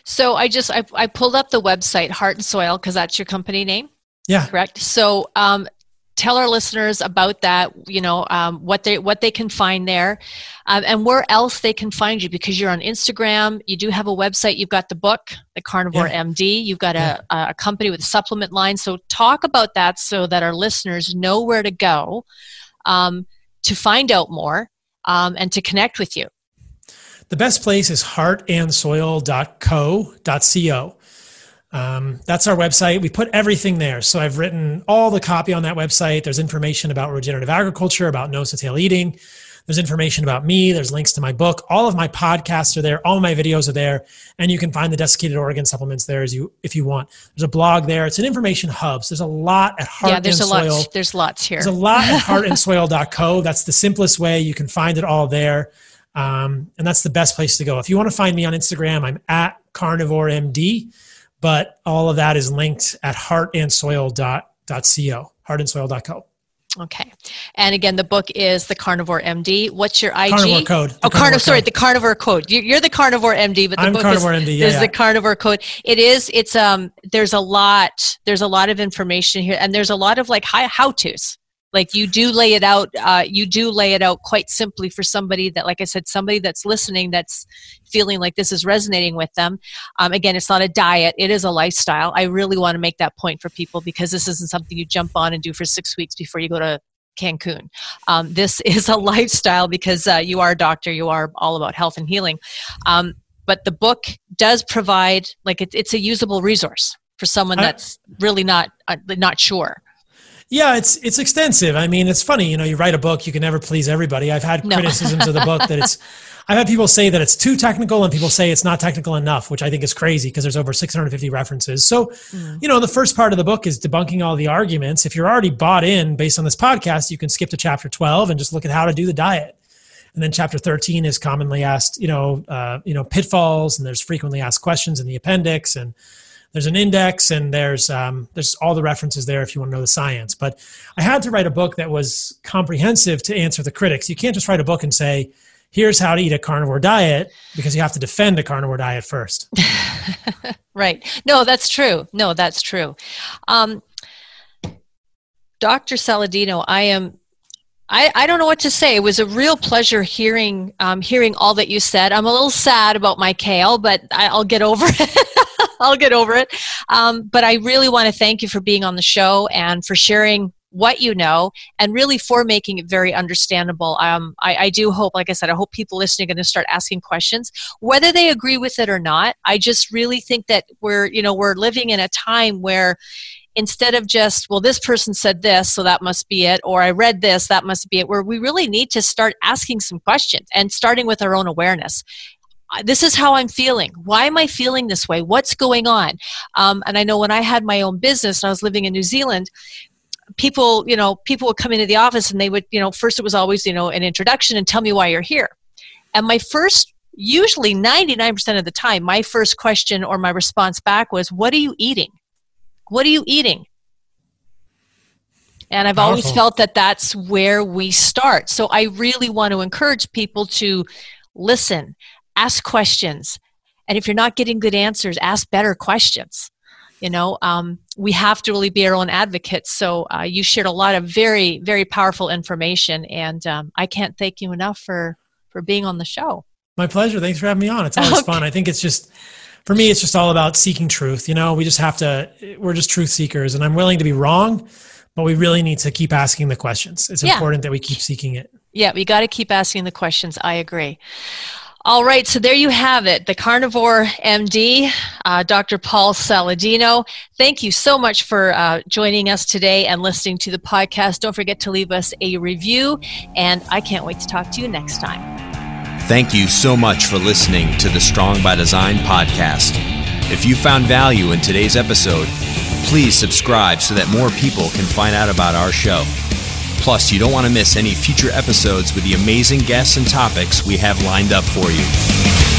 So I just I, I pulled up the website Heart and Soil because that's your company name. Yeah. Correct. So um, tell our listeners about that. You know um, what they what they can find there, um, and where else they can find you because you're on Instagram. You do have a website. You've got the book, the Carnivore yeah. MD. You've got a, yeah. a company with a supplement line. So talk about that so that our listeners know where to go um, to find out more um, and to connect with you. The best place is heartandsoil.co.co. Um, that's our website. We put everything there. So I've written all the copy on that website. There's information about regenerative agriculture, about nose to tail eating. There's information about me. There's links to my book. All of my podcasts are there. All my videos are there, and you can find the desiccated organ supplements there as you if you want. There's a blog there. It's an information hub. So there's a lot at Heart yeah, there's and a Soil. Lot, there's lots here. There's a lot at heartandsoil.co. That's the simplest way. You can find it all there. Um, and that's the best place to go. If you want to find me on Instagram, I'm at carnivoremd, but all of that is linked at heartandsoil.co, heartandsoil.co. Okay. And again, the book is The Carnivore MD. What's your IG? Carnivore code. oh, carnivore, sorry, the Carnivore code. You're the Carnivore MD, but the I'm book Carnivore is, MD, yeah, is yeah. the Carnivore code. It is, it's, um, there's a lot, there's a lot of information here and there's a lot of like how-tos like you do lay it out uh, you do lay it out quite simply for somebody that like i said somebody that's listening that's feeling like this is resonating with them um, again it's not a diet it is a lifestyle i really want to make that point for people because this isn't something you jump on and do for six weeks before you go to Cancun. Um, this is a lifestyle because uh, you are a doctor, you are all about health and healing. Um, but the book does provide, like, it, it's a usable resource for someone that's really not uh, not sure. Yeah, it's it's extensive. I mean, it's funny, you know, you write a book, you can never please everybody. I've had No. criticisms of the book that it's I've had people say that it's too technical and people say it's not technical enough, which I think is crazy because there's over 650 references. So, Mm. you know, the first part of the book is debunking all the arguments. If you're already bought in based on this podcast, you can skip to chapter 12 and just look at how to do the diet. And then chapter 13 is commonly asked, you know, uh, you know, pitfalls and there's frequently asked questions in the appendix and there's an index and there's um, there's all the references there if you want to know the science. But I had to write a book that was comprehensive to answer the critics. You can't just write a book and say, "Here's how to eat a carnivore diet," because you have to defend a carnivore diet first. Right. No, that's true. No, that's true. Um, Dr. Saladino, I am. I, I don't know what to say. It was a real pleasure hearing um, hearing all that you said. I'm a little sad about my kale, but I, I'll get over it. I'll get over it. Um, but I really want to thank you for being on the show and for sharing what you know and really for making it very understandable. Um, I, I do hope, like I said, I hope people listening are going to start asking questions, whether they agree with it or not. I just really think that we're, you know, we're living in a time where instead of just, well, this person said this, so that must be it, or I read this, that must be it, where we really need to start asking some questions and starting with our own awareness this is how I'm feeling. Why am I feeling this way? What's going on? Um, and I know when I had my own business and I was living in New Zealand, people, you know, people would come into the office and they would, you know, first it was always, you know, an introduction and tell me why you're here. And my first, usually 99% of the time, my first question or my response back was, What are you eating? What are you eating? And I've always felt that that's where we start. So I really want to encourage people to listen, ask questions. And if you're not getting good answers, ask better questions. You know, um, we have to really be our own advocates. So uh, you shared a lot of very, very powerful information, and um, I can't thank you enough for for being on the show. My pleasure. Thanks for having me on. It's always Okay. fun. I think it's just, for me, it's just all about seeking truth. You know, we just have to, we're just truth seekers, and I'm willing to be wrong, but we really need to keep asking the questions. It's Yeah. important that we keep seeking it. Yeah, we got to keep asking the questions. I agree. All right, so there you have it, the carnivore MD, uh, Dr. Paul Saladino. Thank you so much for uh, joining us today and listening to the podcast. Don't forget to leave us a review, and I can't wait to talk to you next time. Thank you so much for listening to the Strong by Design podcast. If you found value in today's episode, please subscribe so that more people can find out about our show. Plus, you don't want to miss any future episodes with the amazing guests and topics we have lined up for you.